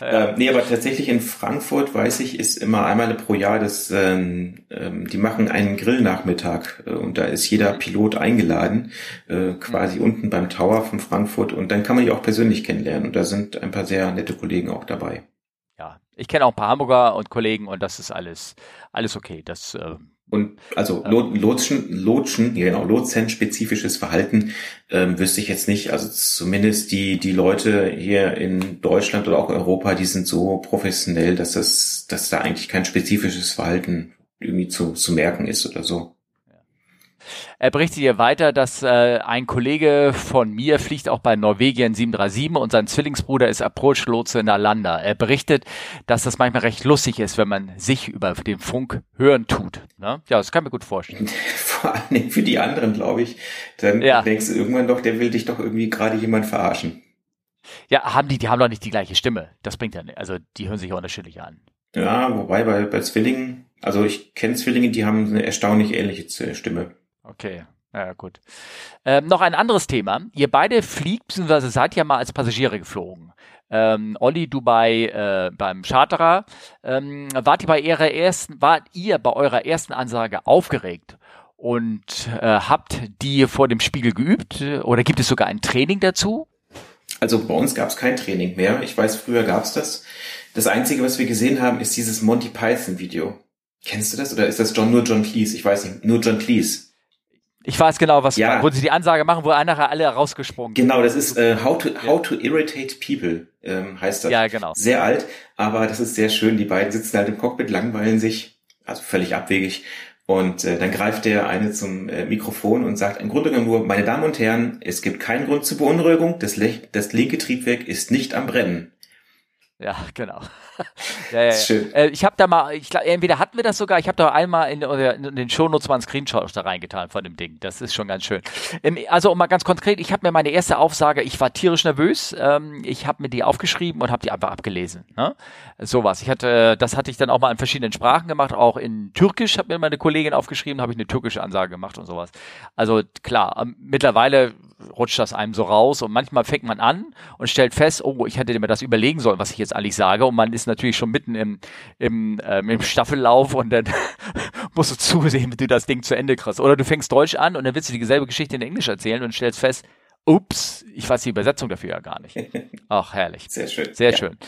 ja. äh, nee, aber tatsächlich in Frankfurt, weiß ich, ist immer einmal pro Jahr das, ähm, ähm, die machen einen Grillnachmittag äh, und da ist jeder Pilot eingeladen, äh, quasi mhm. unten beim Tower von Frankfurt und dann kann man die auch persönlich kennenlernen und da sind ein paar sehr nette Kollegen auch dabei
ich kenne auch ein paar Hamburger und Kollegen und das ist alles, alles okay. Das, äh,
und also ähm, Lotschen, Lotschen, genau, Lotsen-spezifisches Verhalten ähm, wüsste ich jetzt nicht. Also zumindest die die Leute hier in Deutschland oder auch Europa, die sind so professionell, dass das, dass da eigentlich kein spezifisches Verhalten irgendwie zu, zu merken ist oder so.
Er berichtet hier weiter, dass äh, ein Kollege von mir fliegt auch bei Norwegian 737 und sein Zwillingsbruder ist Approach-Lotse in Alanda. Er berichtet, dass das manchmal recht lustig ist, wenn man sich über den Funk hören tut. Ne? Ja, das kann mir gut vorstellen.
Vor allem für die anderen, glaube ich. Dann ja. denkst du irgendwann doch, der will dich doch irgendwie gerade jemand verarschen.
Ja, haben die, die haben doch nicht die gleiche Stimme. Das bringt ja nicht. Also die hören sich auch unterschiedlich an.
Ja, wobei bei, bei Zwillingen, also ich kenne Zwillinge, die haben eine erstaunlich ähnliche Stimme.
Okay. Ja, gut. Ähm, noch ein anderes Thema. Ihr beide fliegt, beziehungsweise seid ja mal als Passagiere geflogen. Ähm, Olli, du bei äh, beim Charterer, ähm, wart ihr bei ihrer ersten, wart ihr bei eurer ersten Ansage aufgeregt und äh, habt die vor dem Spiegel geübt oder gibt es sogar ein Training dazu?
Also bei uns gab es kein Training mehr. Ich weiß, früher gab es das. Das Einzige, was wir gesehen haben, ist dieses Monty Python Video. Kennst du das oder ist das John nur John Cleese? Ich weiß nicht, nur John Cleese.
Ich weiß genau, was ja. wo sie die Ansage machen, wo einer alle rausgesprungen
Genau, das ist äh, How to How to Irritate People ähm, heißt das.
Ja, genau.
Sehr alt, aber das ist sehr schön. Die beiden sitzen halt im Cockpit, langweilen sich, also völlig abwegig. Und äh, dann greift der eine zum äh, Mikrofon und sagt im Grunde genommen nur, meine Damen und Herren, es gibt keinen Grund zur Beunruhigung, das, das linke Triebwerk ist nicht am Brennen.
Ja, genau. ja, ja, ja. Äh, ich habe da mal, ich entweder hatten wir das sogar, ich habe da einmal in, in den Shownotes mal einen Screenshot da reingetan von dem Ding. Das ist schon ganz schön. Ähm, also um mal ganz konkret, ich habe mir meine erste Aufsage, ich war tierisch nervös, ähm, ich habe mir die aufgeschrieben und habe die einfach abgelesen. Ne? Sowas. Ich hatte, das hatte ich dann auch mal in verschiedenen Sprachen gemacht, auch in Türkisch hat mir meine Kollegin aufgeschrieben, habe ich eine türkische Ansage gemacht und sowas. Also klar, ähm, mittlerweile rutscht das einem so raus und manchmal fängt man an und stellt fest, oh, ich hätte mir das überlegen sollen, was ich jetzt eigentlich sage und man ist natürlich schon mitten im, im, ähm, im Staffellauf und dann musst du zusehen, wie du das Ding zu Ende kriegst. Oder du fängst Deutsch an und dann willst du dieselbe Geschichte in Englisch erzählen und stellst fest, ups, ich weiß die Übersetzung dafür ja gar nicht. Ach, herrlich.
Sehr schön.
Sehr ja. schön.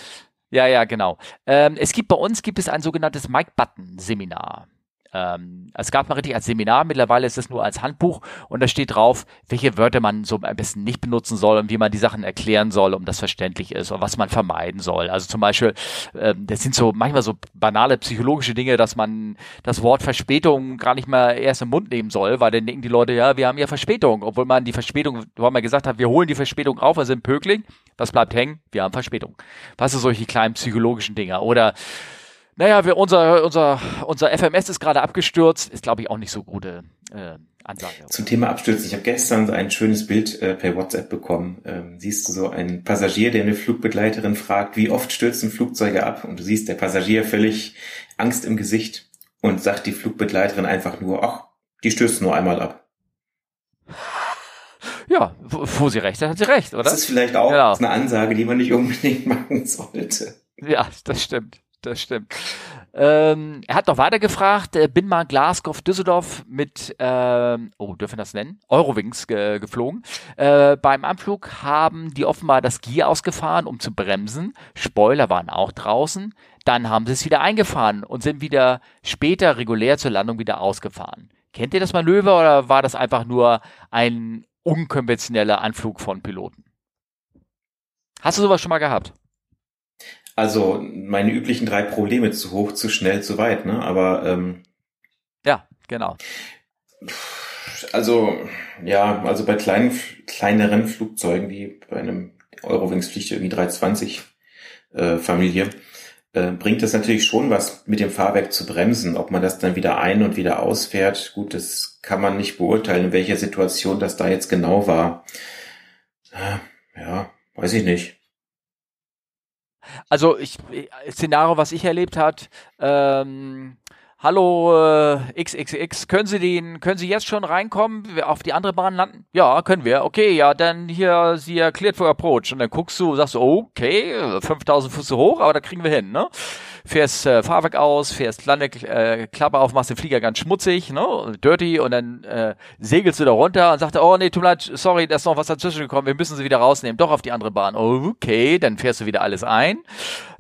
Ja, ja, genau. Ähm, es gibt bei uns gibt es ein sogenanntes Mike Button Seminar. Ähm, es gab mal richtig als Seminar, mittlerweile ist es nur als Handbuch und da steht drauf, welche Wörter man so ein bisschen nicht benutzen soll und wie man die Sachen erklären soll, um das verständlich ist und was man vermeiden soll. Also zum Beispiel, ähm, das sind so manchmal so banale psychologische Dinge, dass man das Wort Verspätung gar nicht mehr erst im Mund nehmen soll, weil dann denken die Leute, ja, wir haben ja Verspätung, obwohl man die Verspätung, wo man gesagt hat, wir holen die Verspätung auf, wir sind pökling, was bleibt hängen? Wir haben Verspätung. Was sind solche kleinen psychologischen Dinge? Oder naja, wir, unser, unser, unser FMS ist gerade abgestürzt, ist glaube ich auch nicht so gute äh, Ansage.
Zum Thema Abstürzen. Ich habe gestern ein schönes Bild äh, per WhatsApp bekommen. Ähm, siehst du so einen Passagier, der eine Flugbegleiterin fragt, wie oft stürzen Flugzeuge ab? Und du siehst der Passagier völlig Angst im Gesicht und sagt die Flugbegleiterin einfach nur, ach, die stürzt nur einmal ab.
Ja, wo, wo sie recht hat, hat sie recht, oder?
Das ist vielleicht auch genau. eine Ansage, die man nicht unbedingt machen sollte.
Ja, das stimmt das stimmt. Ähm, er hat noch weiter gefragt, äh, bin mal Glasgow, Düsseldorf mit, ähm, oh, dürfen wir das nennen? Eurowings ge geflogen. Äh, beim Anflug haben die offenbar das Gier ausgefahren, um zu bremsen. Spoiler waren auch draußen. Dann haben sie es wieder eingefahren und sind wieder später regulär zur Landung wieder ausgefahren. Kennt ihr das Manöver oder war das einfach nur ein unkonventioneller Anflug von Piloten? Hast du sowas schon mal gehabt?
Also meine üblichen drei Probleme, zu hoch, zu schnell, zu weit, ne? Aber ähm,
ja, genau.
Also ja, also bei kleinen, kleineren Flugzeugen, wie bei einem Eurowings fliegt irgendwie 320 äh, Familie, äh, bringt das natürlich schon was mit dem Fahrwerk zu bremsen. Ob man das dann wieder ein und wieder ausfährt, gut, das kann man nicht beurteilen, in welcher Situation das da jetzt genau war. Ja, weiß ich nicht.
Also ich Szenario, was ich erlebt hat, ähm, Hallo äh, XXX, können Sie den, können Sie jetzt schon reinkommen, auf die andere Bahn landen? Ja, können wir. Okay, ja, dann hier, Sie erklärt for Approach. Und dann guckst du, sagst du, okay, 5000 Fuß hoch, aber da kriegen wir hin, ne? Fährst äh, Fahrwerk aus, fährst Landeklappe äh, auf, machst den Flieger ganz schmutzig, ne, dirty und dann äh, segelst du da runter und sagst, oh nee, tut mir leid, sorry, da ist noch was dazwischen gekommen, wir müssen sie wieder rausnehmen, doch auf die andere Bahn. Okay, dann fährst du wieder alles ein,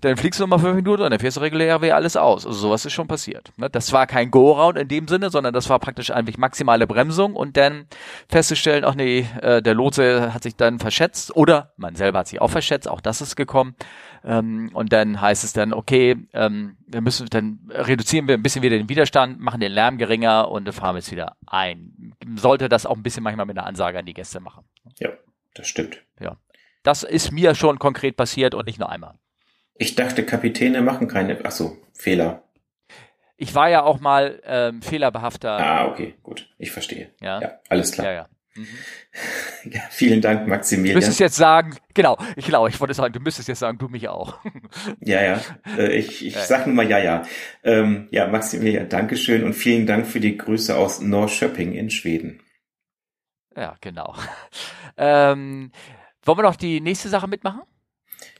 dann fliegst du nochmal fünf Minuten und dann fährst du regulär wieder alles aus. Also sowas ist schon passiert. Ne? Das war kein Go-Round in dem Sinne, sondern das war praktisch eigentlich maximale Bremsung und dann festzustellen, ach nee, äh, der Lotse hat sich dann verschätzt oder man selber hat sich auch verschätzt, auch das ist gekommen. Ähm, und dann heißt es dann, okay, ähm, wir müssen, dann reduzieren wir ein bisschen wieder den Widerstand, machen den Lärm geringer und fahren es wieder ein. Sollte das auch ein bisschen manchmal mit einer Ansage an die Gäste machen.
Ja, das stimmt.
Ja. Das ist mir schon konkret passiert und nicht nur einmal.
Ich dachte, Kapitäne machen keine, ach so, Fehler.
Ich war ja auch mal ähm, fehlerbehafter.
Ah, okay, gut. Ich verstehe.
Ja,
ja alles klar.
Ja, ja.
Ja, vielen Dank, Maximilian.
Du müsstest jetzt sagen, genau, ich glaube, ich wollte sagen, du müsstest jetzt sagen, du mich auch.
ja, ja, äh, ich, ich sag nur mal ja, ja. Ähm, ja, Maximilian, Dankeschön und vielen Dank für die Grüße aus Norrköping in Schweden.
Ja, genau. Ähm, wollen wir noch die nächste Sache mitmachen?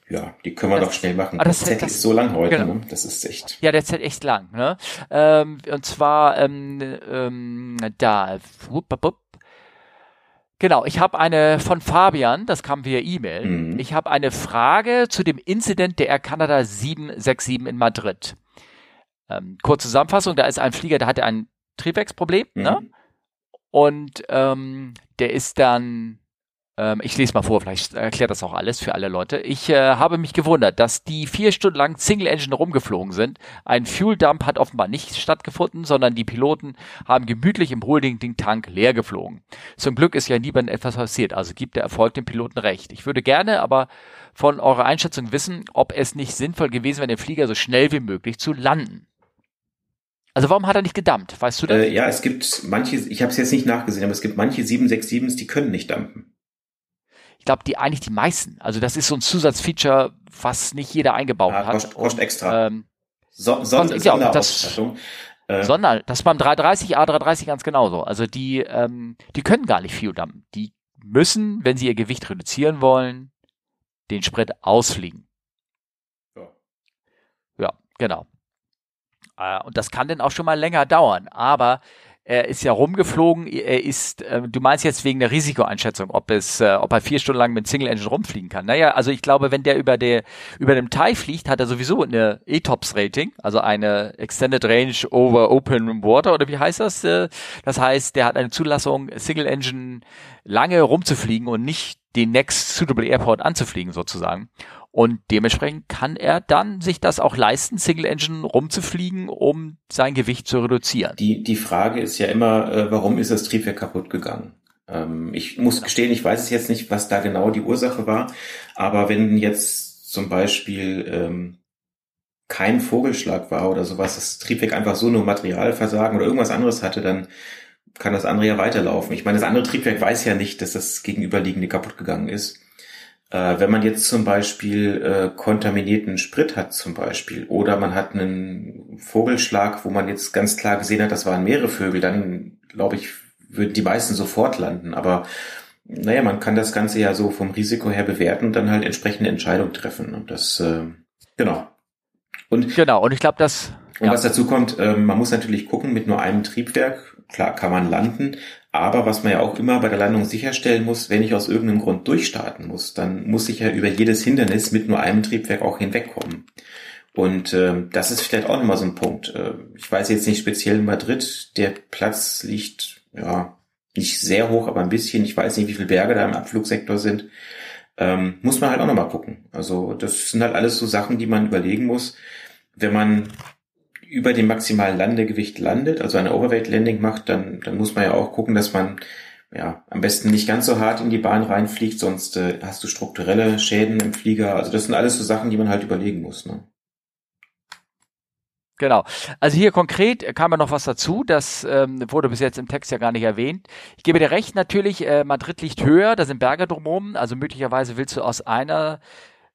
Ja, die können wir
das,
doch schnell machen.
Ah, das,
das Zettel
das,
ist so lang heute,
genau.
ne? Das ist echt.
Ja, der Zettel echt lang, ne? Ähm, und zwar ähm, ähm, da. Wupp, wupp. Genau, ich habe eine von Fabian, das kam via E-Mail.
Mhm.
Ich habe eine Frage zu dem Incident der Air Canada 767 in Madrid. Ähm, kurze Zusammenfassung, da ist ein Flieger, der hatte ein Triebwerksproblem,
Mhm.
ne? Und ähm, der ist dann, ähm, ich lese mal vor, vielleicht erklärt das auch alles für alle Leute. Ich äh, habe mich gewundert, dass die vier Stunden lang Single Engine rumgeflogen sind. Ein Fuel Dump hat offenbar nicht stattgefunden, sondern die Piloten haben gemütlich im Holding Tank leer geflogen. Zum Glück ist ja niemandem etwas passiert, also gibt der Erfolg dem Piloten recht. Ich würde gerne aber von eurer Einschätzung wissen, ob es nicht sinnvoll gewesen wäre, den Flieger so schnell wie möglich zu landen. Also warum hat er nicht gedammt? Weißt du das?
Äh, ja, es gibt manche, ich habe es jetzt nicht nachgesehen, aber es gibt manche 767s, die können nicht dumpen.
Ich glaube, die eigentlich die meisten. Also das ist so ein Zusatzfeature, was nicht jeder eingebaut
Ah,
hat.
kostet, kostet extra.
Ähm,
so, Son
ja,
Sonderausstattung. Äh,
Sondern, das beim 330, A330 ganz genauso. Also die, ähm, die können gar nicht Fuel dumpen. Die müssen, wenn sie ihr Gewicht reduzieren wollen, den Sprit ausfliegen.
Ja.
Ja, genau. Äh, und das kann dann auch schon mal länger dauern. Aber er ist ja rumgeflogen. Er ist, äh, du meinst jetzt wegen der Risikoeinschätzung, ob es, äh, ob er vier Stunden lang mit Single Engine rumfliegen kann. Naja, also ich glaube, wenn der über der, über dem TIE fliegt, hat er sowieso eine ETOPS Rating, also eine Extended Range over Open Water oder wie heißt das? Äh, Das heißt, der hat eine Zulassung, Single Engine lange rumzufliegen und nicht den Next Suitable Airport anzufliegen sozusagen. Und dementsprechend kann er dann sich das auch leisten, Single Engine rumzufliegen, um sein Gewicht zu reduzieren.
Die, die Frage ist ja immer, äh, warum ist das Triebwerk kaputt gegangen? Ähm, ich muss gestehen, ich weiß es jetzt nicht, was da genau die Ursache war, aber wenn jetzt zum Beispiel ähm, kein Vogelschlag war oder sowas, das Triebwerk einfach so nur Materialversagen oder irgendwas anderes hatte, dann kann das andere ja weiterlaufen. Ich meine, das andere Triebwerk weiß ja nicht, dass das gegenüberliegende kaputt gegangen ist. Äh, wenn man jetzt zum Beispiel äh, kontaminierten Sprit hat zum Beispiel oder man hat einen Vogelschlag, wo man jetzt ganz klar gesehen hat, das waren mehrere Vögel, dann glaube ich, würden die meisten sofort landen. Aber naja, man kann das Ganze ja so vom Risiko her bewerten und dann halt entsprechende Entscheidungen treffen. Und das, äh, genau. Und
Genau, und ich glaube, das.
und
ja.
was dazu kommt, ähm, man muss natürlich gucken, mit nur einem Triebwerk, klar kann man landen, aber was man ja auch immer bei der Landung sicherstellen muss, wenn ich aus irgendeinem Grund durchstarten muss, dann muss ich ja über jedes Hindernis mit nur einem Triebwerk auch hinwegkommen. Und ähm, das ist vielleicht auch nochmal so ein Punkt. Äh, ich weiß jetzt nicht speziell in Madrid, der Platz liegt ja nicht sehr hoch, aber ein bisschen. Ich weiß nicht, wie viele Berge da im Abflugsektor sind. Ähm, muss man halt auch nochmal gucken. Also das sind halt alles so Sachen, die man überlegen muss, wenn man über dem maximalen Landegewicht landet, also eine Overweight Landing macht, dann, dann muss man ja auch gucken, dass man ja am besten nicht ganz so hart in die Bahn reinfliegt, sonst äh, hast du strukturelle Schäden im Flieger. Also das sind alles so Sachen, die man halt überlegen muss. Ne?
Genau. Also hier konkret kam ja noch was dazu, das ähm, wurde bis jetzt im Text ja gar nicht erwähnt. Ich gebe dir recht, natürlich, äh, Madrid liegt höher, da sind Berge drumherum, also möglicherweise willst du aus einer,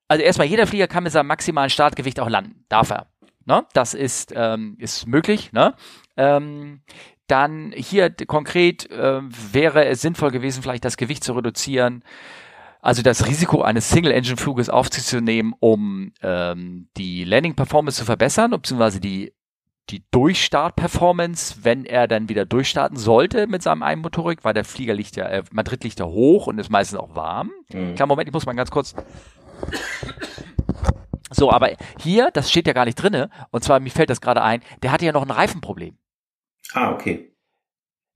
also erstmal jeder Flieger kann mit seinem maximalen Startgewicht auch landen, darf er. Ne? Das ist, ähm, ist möglich. Ne? Ähm, dann hier konkret ähm, wäre es sinnvoll gewesen, vielleicht das Gewicht zu reduzieren, also das Risiko eines Single-Engine-Fluges aufzunehmen, um ähm, die Landing-Performance zu verbessern, beziehungsweise die, die Durchstart-Performance, wenn er dann wieder durchstarten sollte mit seinem Eigenmotorik, weil der Flieger liegt ja, äh, Madrid liegt ja hoch und ist meistens auch warm.
Mhm.
Klar, Moment, ich muss mal ganz kurz. So, aber hier, das steht ja gar nicht drinne, und zwar, mir fällt das gerade ein, der hatte ja noch ein Reifenproblem.
Ah, okay.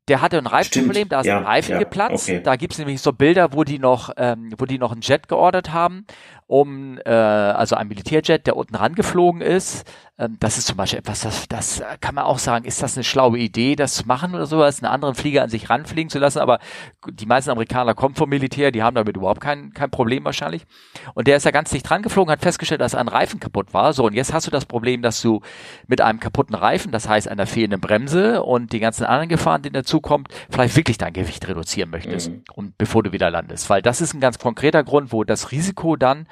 Der hatte ein Reifenproblem,
Stimmt,
da ist
ja,
ein Reifen
ja,
geplatzt.
okay.
Da gibt's nämlich so Bilder, wo die noch, ähm, wo die noch einen Jet geordert haben, um, äh, also ein Militärjet, der unten rangeflogen ist. Ähm, das ist zum Beispiel etwas, das, das kann man auch sagen, ist das eine schlaue Idee, das zu machen oder sowas, einen anderen Flieger an sich ranfliegen zu lassen, aber die meisten Amerikaner kommen vom Militär, die haben damit überhaupt kein, kein Problem wahrscheinlich. Und der ist ja ganz dicht dran geflogen, hat festgestellt, dass ein Reifen kaputt war. So, und jetzt hast du das Problem, dass du mit einem kaputten Reifen, das heißt einer fehlenden Bremse und die ganzen anderen Gefahren, die dazukommt, vielleicht wirklich dein Gewicht reduzieren möchtest, mhm. und bevor du wieder landest. Weil das ist ein ganz konkreter Grund, wo das Risiko dann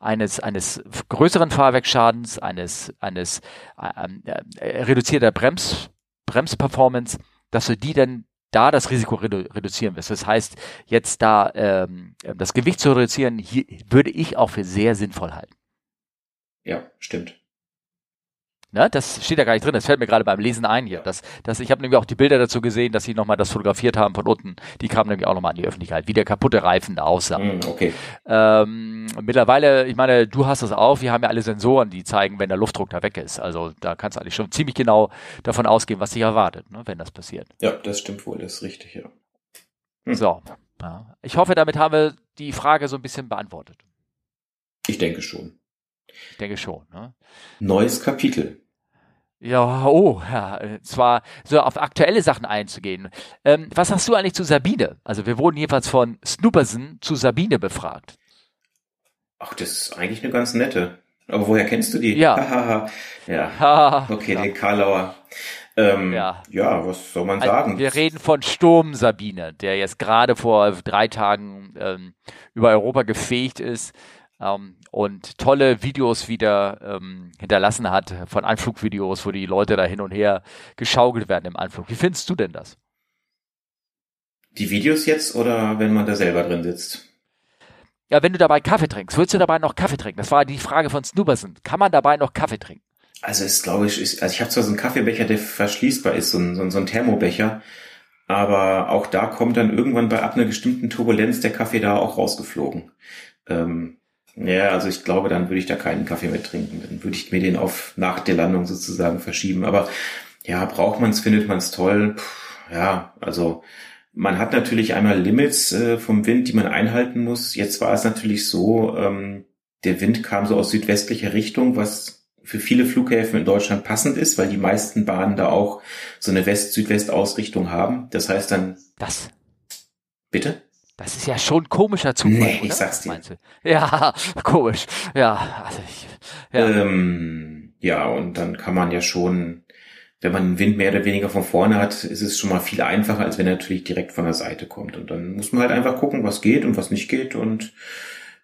eines, eines größeren Fahrwerkschadens, eines, eines ähm, äh, reduzierter Brems, Bremsperformance, dass du die dann da das Risiko redu reduzieren wirst. Das heißt, jetzt da ähm, das Gewicht zu reduzieren, hier, würde ich auch für sehr sinnvoll halten.
Ja, stimmt.
Ne, das steht da gar nicht drin, das fällt mir gerade beim Lesen ein hier. Das, das, ich habe nämlich auch die Bilder dazu gesehen, dass sie nochmal das fotografiert haben von unten. Die kamen nämlich auch nochmal an die Öffentlichkeit, wie der kaputte Reifen da aussah. Mm,
okay.
Ähm, mittlerweile, ich meine, du hast das auch, wir haben ja alle Sensoren, die zeigen, wenn der Luftdruck da weg ist. Also da kannst du eigentlich schon ziemlich genau davon ausgehen, was dich erwartet, ne, wenn das passiert.
Ja, das stimmt wohl, das ist richtig, ja.
Hm. So. Ja. Ich hoffe, damit haben wir die Frage so ein bisschen beantwortet.
Ich denke schon.
Ich denke schon. Ne?
Neues Kapitel.
Ja, oh, ja, zwar so auf aktuelle Sachen einzugehen. Ähm, was sagst du eigentlich zu Sabine? Also wir wurden jedenfalls von Snooperson zu Sabine befragt.
Ach, das ist eigentlich eine ganz nette. Aber woher kennst du die?
Ja.
ja. okay, ja. den Karlauer. Ähm, ja. ja, was soll man also, sagen?
Wir reden von Sturm Sabine, der jetzt gerade vor drei Tagen ähm, über Europa gefegt ist ähm, und tolle Videos wieder ähm, hinterlassen hat von Anflugvideos, wo die Leute da hin und her geschaukelt werden im Anflug. Wie findest du denn das?
Die Videos jetzt oder wenn man da selber drin sitzt?
Ja, wenn du dabei Kaffee trinkst, willst du dabei noch Kaffee trinken? Das war die Frage von Snooberson. Kann man dabei noch Kaffee trinken?
Also ist, glaube ich, ist, also ich habe zwar so einen Kaffeebecher, der verschließbar ist, so ein, so ein, so ein Thermobecher, aber auch da kommt dann irgendwann bei ab einer bestimmten Turbulenz der Kaffee da auch rausgeflogen. Ähm, ja, also ich glaube, dann würde ich da keinen Kaffee mehr trinken. Dann würde ich mir den auf nach der Landung sozusagen verschieben. Aber ja, braucht man es, findet man es toll. Puh, ja, also man hat natürlich einmal Limits äh, vom Wind, die man einhalten muss. Jetzt war es natürlich so, ähm, der Wind kam so aus südwestlicher Richtung, was für viele Flughäfen in Deutschland passend ist, weil die meisten Bahnen da auch so eine West-Südwest-Ausrichtung haben. Das heißt dann.
Das.
Bitte?
Das ist ja schon komischer Zufall. Nee,
oder? ich sag's dir.
Ja, komisch. Ja, also ich,
ja. Ähm, ja, und dann kann man ja schon, wenn man den Wind mehr oder weniger von vorne hat, ist es schon mal viel einfacher, als wenn er natürlich direkt von der Seite kommt. Und dann muss man halt einfach gucken, was geht und was nicht geht. Und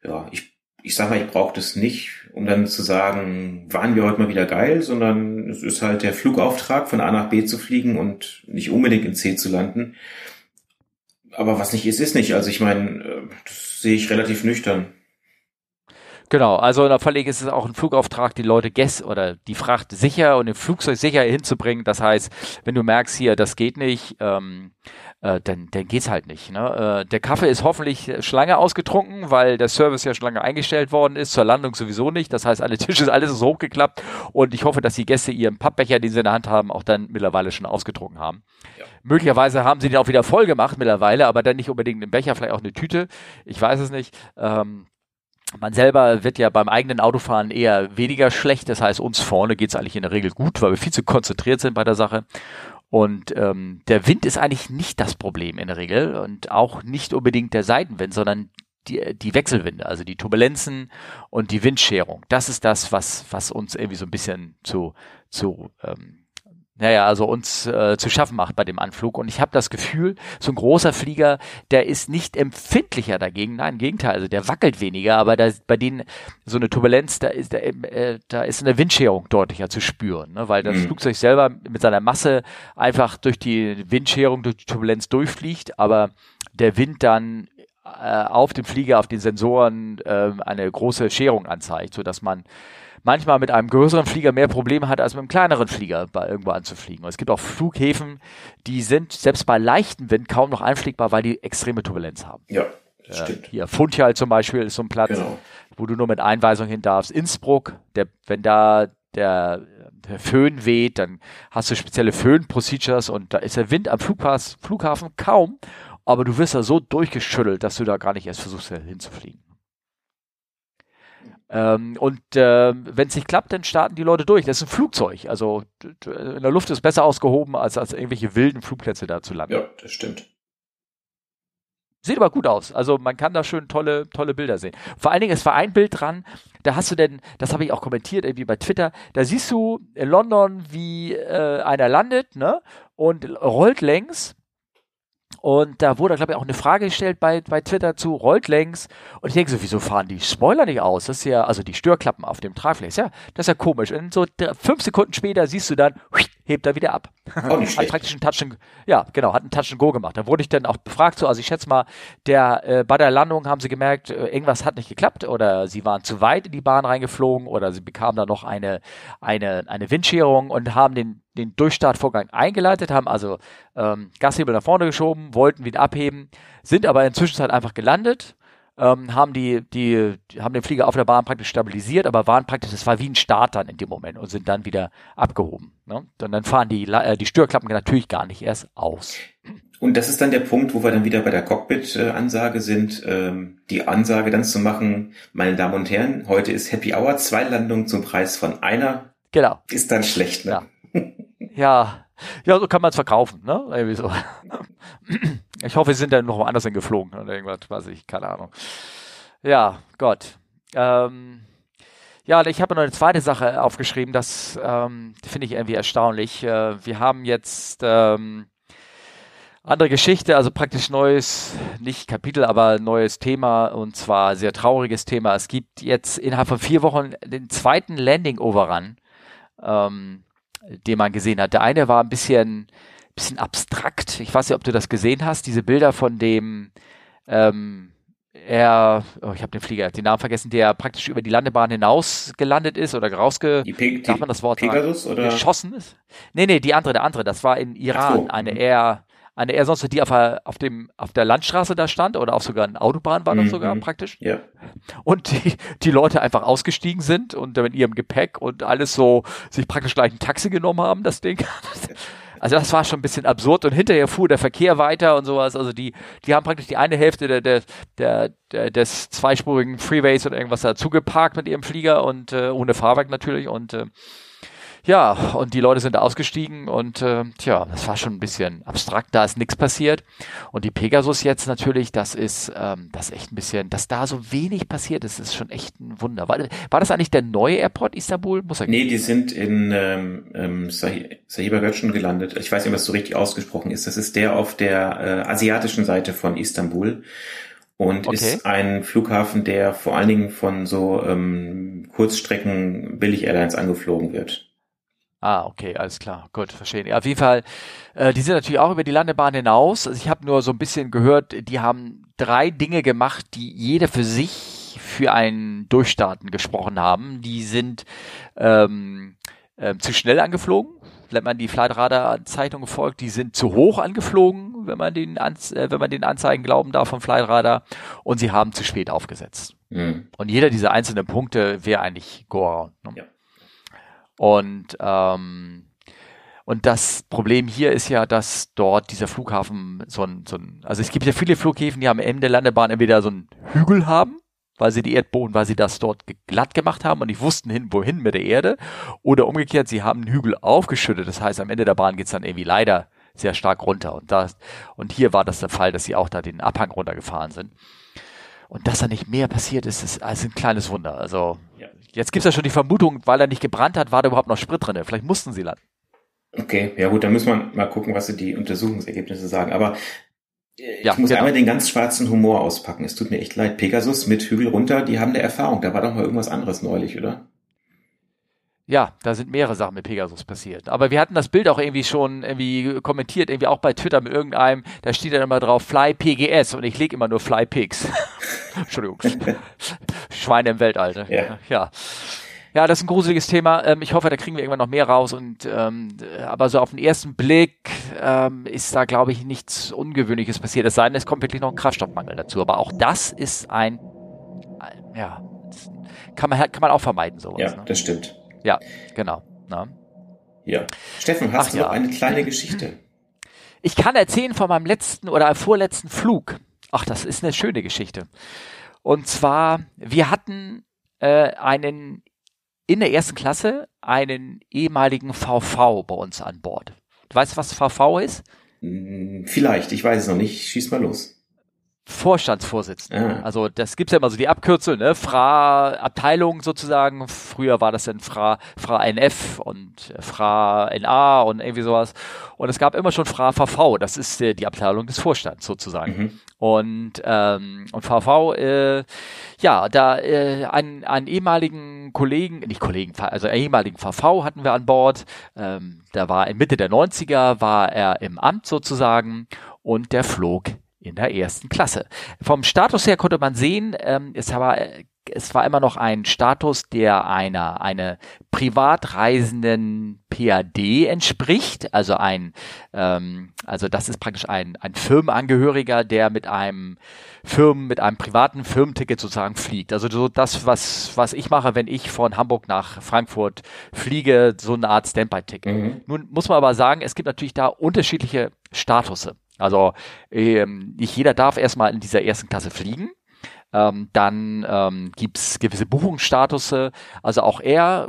ja, ich, ich sag mal, ich brauche das nicht, um dann zu sagen, waren wir heute mal wieder geil, sondern es ist halt der Flugauftrag, von A nach B zu fliegen und nicht unbedingt in C zu landen aber was nicht ist, ist nicht. Also ich meine, äh, das sehe ich relativ nüchtern.
Genau, also in der Verlegung ist es auch ein Flugauftrag, die Leute Gäst oder die Fracht sicher und im Flugzeug sicher hinzubringen. Das heißt, wenn du merkst hier, das geht nicht, ähm, äh, dann, dann geht's halt nicht. Ne? Äh, der Kaffee ist hoffentlich schon lange ausgetrunken, weil der Service ja schon lange eingestellt worden ist, zur Landung sowieso nicht. Das heißt, alle Tische, alles ist hochgeklappt und ich hoffe, dass die Gäste ihren Pappbecher, den sie in der Hand haben, auch dann mittlerweile schon ausgetrunken haben. Ja. Möglicherweise haben sie den auch wieder voll gemacht mittlerweile, aber dann nicht unbedingt einen Becher, vielleicht auch eine Tüte. Ich weiß es nicht. Ähm, man selber wird ja beim eigenen Autofahren eher weniger schlecht. Das heißt, uns vorne geht's eigentlich in der Regel gut, weil wir viel zu konzentriert sind bei der Sache. Und ähm, der Wind ist eigentlich nicht das Problem in der Regel und auch nicht unbedingt der Seitenwind, sondern die, die Wechselwinde, also die Turbulenzen und die Windscherung. Das ist das, was, was uns irgendwie so ein bisschen zu, zu ähm, naja, also uns äh, zu schaffen macht bei dem Anflug. Und ich habe das Gefühl, so ein großer Flieger, der ist nicht empfindlicher dagegen. Nein, im Gegenteil, also der wackelt weniger, aber da, bei denen so eine Turbulenz, da ist, da, äh, da ist eine Windscherung deutlicher zu spüren, ne? weil das mhm. Flugzeug selber mit seiner Masse einfach durch die Windscherung, durch die Turbulenz durchfliegt, aber der Wind dann äh, auf dem Flieger, auf den Sensoren äh, eine große Scherung anzeigt, so dass man manchmal mit einem größeren Flieger mehr Probleme hat, als mit einem kleineren Flieger bei irgendwo anzufliegen. Und es gibt auch Flughäfen, die sind selbst bei leichtem Wind kaum noch einfliegbar, weil die extreme Turbulenz haben.
Ja,
das äh, stimmt. Hier, Funchal zum Beispiel ist so ein Platz, genau. wo du nur mit Einweisung hin darfst. Innsbruck, der, wenn da der, der Föhn weht, dann hast du spezielle Föhn-Procedures und da ist der Wind am Flughafen kaum, aber du wirst da so durchgeschüttelt, dass du da gar nicht erst versuchst hinzufliegen. Ähm, und äh, wenn es nicht klappt, dann starten die Leute durch. Das ist ein Flugzeug. Also in der Luft ist besser ausgehoben, als, als irgendwelche wilden Flugplätze da zu landen.
Ja, das stimmt.
Sieht aber gut aus. Also man kann da schön tolle, tolle Bilder sehen. Vor allen Dingen, es war ein Bild dran, da hast du denn, das habe ich auch kommentiert irgendwie bei Twitter, da siehst du in London, wie äh, einer landet, ne? Und rollt längs und da wurde, glaube ich, auch eine Frage gestellt bei, bei Twitter zu, rollt längs. Und ich denke so, wieso fahren die Spoiler nicht aus? Das ist ja, also die Störklappen auf dem Tragfläche. Ja, das ist ja komisch. Und so fünf Sekunden später siehst du dann, hebt er wieder ab.
Auch nicht
hat praktisch einen Touch and, ja, genau, hat einen Touch and Go gemacht. Da wurde ich dann auch befragt so, also ich schätze mal, der, äh, bei der Landung haben sie gemerkt, äh, irgendwas hat nicht geklappt oder sie waren zu weit in die Bahn reingeflogen oder sie bekamen da noch eine, eine, eine Windscherung und haben den den Durchstartvorgang eingeleitet, haben also ähm, Gashebel nach vorne geschoben, wollten wieder abheben, sind aber in der Zwischenzeit einfach gelandet, ähm, haben die, die, haben den Flieger auf der Bahn praktisch stabilisiert, aber waren praktisch, das war wie ein Start dann in dem Moment und sind dann wieder abgehoben. Ne? Und dann fahren die, äh, die Störklappen natürlich gar nicht erst aus.
Und das ist dann der Punkt, wo wir dann wieder bei der Cockpit-Ansage sind, ähm, die Ansage dann zu machen, meine Damen und Herren, heute ist Happy Hour, zwei Landungen zum Preis von einer.
Genau.
Ist dann schlecht, ne?
Ja. Ja, ja, so kann man es verkaufen, ne? Irgendwie so. Ich hoffe, sie sind dann noch woanders hingeflogen oder irgendwas, weiß ich, keine Ahnung. Ja, Gott. Ähm, ja, ich habe noch eine zweite Sache aufgeschrieben, das ähm, finde ich irgendwie erstaunlich. Äh, wir haben jetzt ähm, andere Geschichte, also praktisch neues, nicht Kapitel, aber neues Thema und zwar sehr trauriges Thema. Es gibt jetzt innerhalb von vier Wochen den zweiten Landing Overrun. Ähm, den man gesehen hat. Der eine war ein bisschen, bisschen abstrakt. Ich weiß nicht, ob du das gesehen hast, diese Bilder von dem, ähm, er, oh, ich habe den Flieger, den Namen vergessen, der praktisch über die Landebahn hinaus gelandet ist oder rausge,
die
darf man das Wort
Pegasus
sagen,
oder?
geschossen ist. Nee, nee, die andere, der andere, das war in Iran, so. eine eher, eine eher sonst, die auf der, auf dem, auf der Landstraße da stand oder auf sogar eine Autobahn war das mhm. sogar praktisch.
Ja.
Und die, die Leute einfach ausgestiegen sind und mit ihrem Gepäck und alles so sich praktisch gleich ein Taxi genommen haben, das Ding. Also das war schon ein bisschen absurd und hinterher fuhr der Verkehr weiter und sowas. Also die, die haben praktisch die eine Hälfte der, der, der, der des zweispurigen Freeways oder irgendwas dazu geparkt mit ihrem Flieger und äh, ohne Fahrwerk natürlich und äh, ja, und die Leute sind ausgestiegen und äh, tja, das war schon ein bisschen abstrakt, da ist nichts passiert. Und die Pegasus jetzt natürlich, das ist ähm, das ist echt ein bisschen, dass da so wenig passiert ist, ist schon echt ein Wunder. War, war das eigentlich der neue Airport Istanbul?
Muss er nee, die sind in ähm, ähm, Sahiba Gökçen gelandet. Ich weiß nicht, was so richtig ausgesprochen ist. Das ist der auf der äh, asiatischen Seite von Istanbul und okay. ist ein Flughafen, der vor allen Dingen von so ähm, Kurzstrecken Billig Airlines angeflogen wird.
Ah, okay, alles klar. Gut, verstehen. Ja, auf jeden Fall, äh, die sind natürlich auch über die Landebahn hinaus. Also ich habe nur so ein bisschen gehört, die haben drei Dinge gemacht, die jeder für sich für ein Durchstarten gesprochen haben. Die sind ähm, äh, zu schnell angeflogen, wenn man die Flightradar-Zeitung folgt. Die sind zu hoch angeflogen, wenn man den, Anz äh, wenn man den Anzeigen glauben darf vom Flightradar. Und sie haben zu spät aufgesetzt. Mhm. Und jeder dieser einzelnen Punkte wäre eigentlich go ne? Ja. Und ähm, und das Problem hier ist ja, dass dort dieser Flughafen so ein, so ein, also es gibt ja viele Flughäfen, die am Ende der Landebahn entweder so einen Hügel haben, weil sie die Erdboden, weil sie das dort glatt gemacht haben und nicht wussten hin, wohin mit der Erde, oder umgekehrt, sie haben einen Hügel aufgeschüttet. Das heißt, am Ende der Bahn geht's dann irgendwie leider sehr stark runter. Und das, und hier war das der Fall, dass sie auch da den Abhang runtergefahren sind. Und dass da nicht mehr passiert ist, ist, ist ein kleines Wunder. Also jetzt gibt's ja schon die Vermutung, weil er nicht gebrannt hat, war da überhaupt noch Sprit drin. Vielleicht mussten sie landen.
Okay, ja gut, dann muss man mal gucken, was die Untersuchungsergebnisse sagen. Aber äh, ich ja, muss genau. einmal den ganz schwarzen Humor auspacken. Es tut mir echt leid. Pegasus mit Hügel runter, die haben eine Erfahrung. Da war doch mal irgendwas anderes neulich, oder?
Ja, da sind mehrere Sachen mit Pegasus passiert. Aber wir hatten das Bild auch irgendwie schon irgendwie kommentiert, irgendwie auch bei Twitter mit irgendeinem, da steht dann immer drauf Fly PGS und ich lege immer nur Fly Pigs. Entschuldigung. Schweine im Weltall. Ja. ja. Ja, das ist ein gruseliges Thema. Ähm, ich hoffe, da kriegen wir irgendwann noch mehr raus. Und ähm, aber so auf den ersten Blick ähm, ist da, glaube ich, nichts Ungewöhnliches passiert. Es sei denn, es kommt wirklich noch ein Kraftstoffmangel dazu. Aber auch das ist ein, ein ja, kann man kann man auch vermeiden sowas.
Ja, ne? das stimmt.
Ja, genau. Na?
Ja. Steffen, hast Ach, du ja. noch eine kleine Geschichte?
Ich kann erzählen von meinem letzten oder vorletzten Flug. Ach, das ist eine schöne Geschichte. Und zwar, wir hatten äh, einen in der ersten Klasse einen ehemaligen VV bei uns an Bord. Du weißt, was VV ist?
Hm, vielleicht, ich weiß es noch nicht. Schieß mal los.
Vorstandsvorsitzender. Ah. Also das gibt's ja immer so die Abkürzung, ne? Fra Abteilung sozusagen. Früher war das dann Fra Fra NF und Fra NA und irgendwie sowas. Und es gab immer schon Fra VV. Das ist äh, die Abteilung des Vorstands sozusagen. Mhm. Und ähm, und VV, äh, ja, da äh, einen, einen ehemaligen Kollegen, nicht Kollegen, also einen ehemaligen VV hatten wir an Bord. Ähm, da war in Mitte der 90er war er im Amt sozusagen und der flog in der ersten Klasse. Vom Status her konnte man sehen, ähm, es war es war immer noch ein Status, der einer eine privatreisenden PAD entspricht, also ein ähm, also das ist praktisch ein ein Firmenangehöriger, der mit einem Firmen mit einem privaten Firmenticket sozusagen fliegt. Also so das was was ich mache, wenn ich von Hamburg nach Frankfurt fliege, so eine Art Standby-Ticket. Mhm. Nun muss man aber sagen, es gibt natürlich da unterschiedliche Statusse. Also ähm, nicht jeder darf erstmal in dieser ersten Klasse fliegen. Ähm, dann ähm, gibt gewisse Buchungsstatusse. Also auch er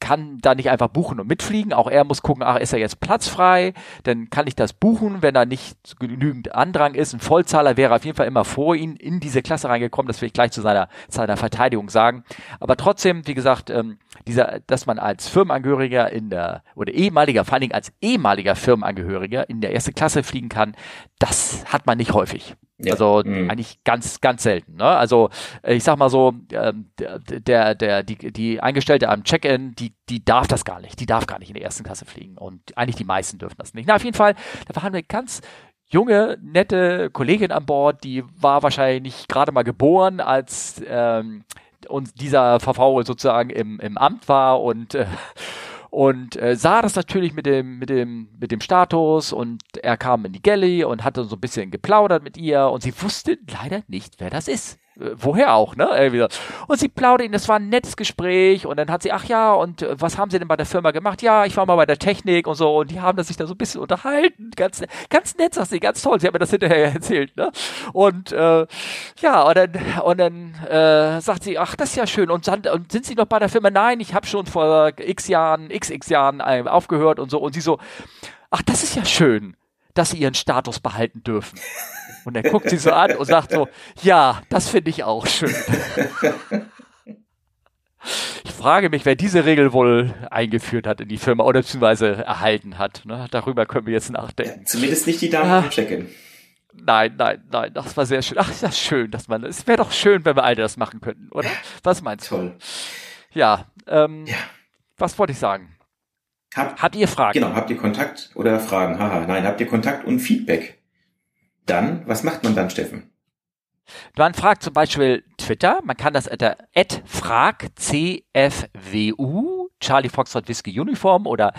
kann da nicht einfach buchen und mitfliegen. Auch er muss gucken, ach, ist er jetzt platzfrei? Dann kann ich das buchen, wenn da nicht genügend Andrang ist. Ein Vollzahler wäre auf jeden Fall immer vor ihn in diese Klasse reingekommen. Das will ich gleich zu seiner, seiner Verteidigung sagen. Aber trotzdem, wie gesagt, ähm, dieser, dass man als Firmenangehöriger in der, oder ehemaliger, vor allen Dingen als ehemaliger Firmenangehöriger in der erste Klasse fliegen kann, das hat man nicht häufig. Ja. Also mhm. eigentlich ganz, ganz selten. Ne? Also äh, ich sag mal so, ähm, der, der, die, die Eingestellte am Check-in, die, die darf das gar nicht. Die darf gar nicht in der ersten Klasse fliegen. Und eigentlich die meisten dürfen das nicht. Na, auf jeden Fall, da waren wir ganz junge, nette Kollegin an Bord, die war wahrscheinlich gerade mal geboren, als ähm, und dieser VV sozusagen im, im Amt war und äh, und äh, sah das natürlich mit dem mit dem mit dem Status und er kam in die Galley und hatte so ein bisschen geplaudert mit ihr und sie wusste leider nicht, wer das ist. Woher auch, ne? Und sie plaudern, das war ein nettes Gespräch und dann hat sie, ach ja, und äh, was haben sie denn bei der Firma gemacht? Ja, ich war mal bei der Technik und so und die haben das sich da so ein bisschen unterhalten. Ganz, ganz nett, sagt sie, ganz toll. Sie hat mir das hinterher erzählt, ne? Und äh, ja, und dann, und dann äh, sagt sie, ach, das ist ja schön. Und, und sind Sie noch bei der Firma? Nein, ich habe schon vor x Jahren, xx Jahren äh, aufgehört und so. Und sie so, ach, das ist ja schön, dass Sie Ihren Status behalten dürfen. Und er guckt sie so an und sagt so, ja, das finde ich auch schön. Ich frage mich, wer diese Regel wohl eingeführt hat in die Firma oder beziehungsweise erhalten hat. Ne? Darüber können wir jetzt nachdenken.
Zumindest nicht die Damen ah. checken.
Nein, nein, nein, das war sehr schön. Ach, das ist schön, dass man, es wäre doch schön, wenn wir alle das machen könnten, oder? Was meinst
Toll.
du? Ja, ähm, ja. was wollte ich sagen?
Hab, habt ihr Fragen? Genau, habt ihr Kontakt oder Fragen? Haha, nein, habt ihr Kontakt und Feedback? Dann, was macht man dann, Steffen?
Man fragt zum Beispiel Twitter, man kann das unter fragcfwu, Charlie Foxtrot Whisky Uniform oder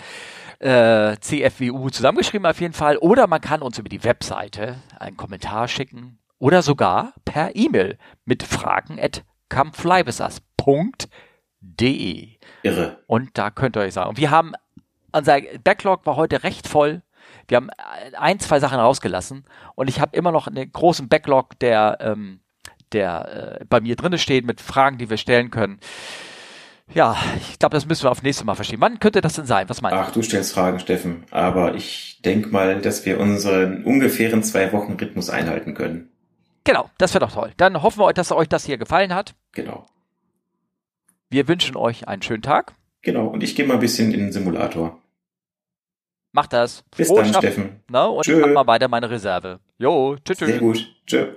äh, CFWU zusammengeschrieben auf jeden Fall, oder man kann uns über die Webseite einen Kommentar schicken oder sogar per E-Mail mit fragen at comeflybusas.de.
Irre.
Und da könnt ihr euch sagen, wir haben, unser Backlog war heute recht voll. Wir haben ein, zwei Sachen rausgelassen und ich habe immer noch einen großen Backlog, der, ähm, der äh, bei mir drinne steht mit Fragen, die wir stellen können. Ja, ich glaube, das müssen wir auf nächstes Mal verstehen. Wann könnte das denn sein? Was meinst
du? Ach, du stellst Fragen, Steffen. Aber ich denke mal, dass wir unseren ungefähren zwei Wochen Rhythmus einhalten können.
Genau, das wäre doch toll. Dann hoffen wir, dass euch das hier gefallen hat.
Genau.
Wir wünschen euch einen schönen Tag.
Genau, und ich gehe mal ein bisschen in den Simulator.
Mach das.
Bis Frohes dann, Schaffen. Steffen.
Na, und Tschö. ich mach mal weiter meine Reserve. Jo, tschüss.
Sehr gut. Tschüss.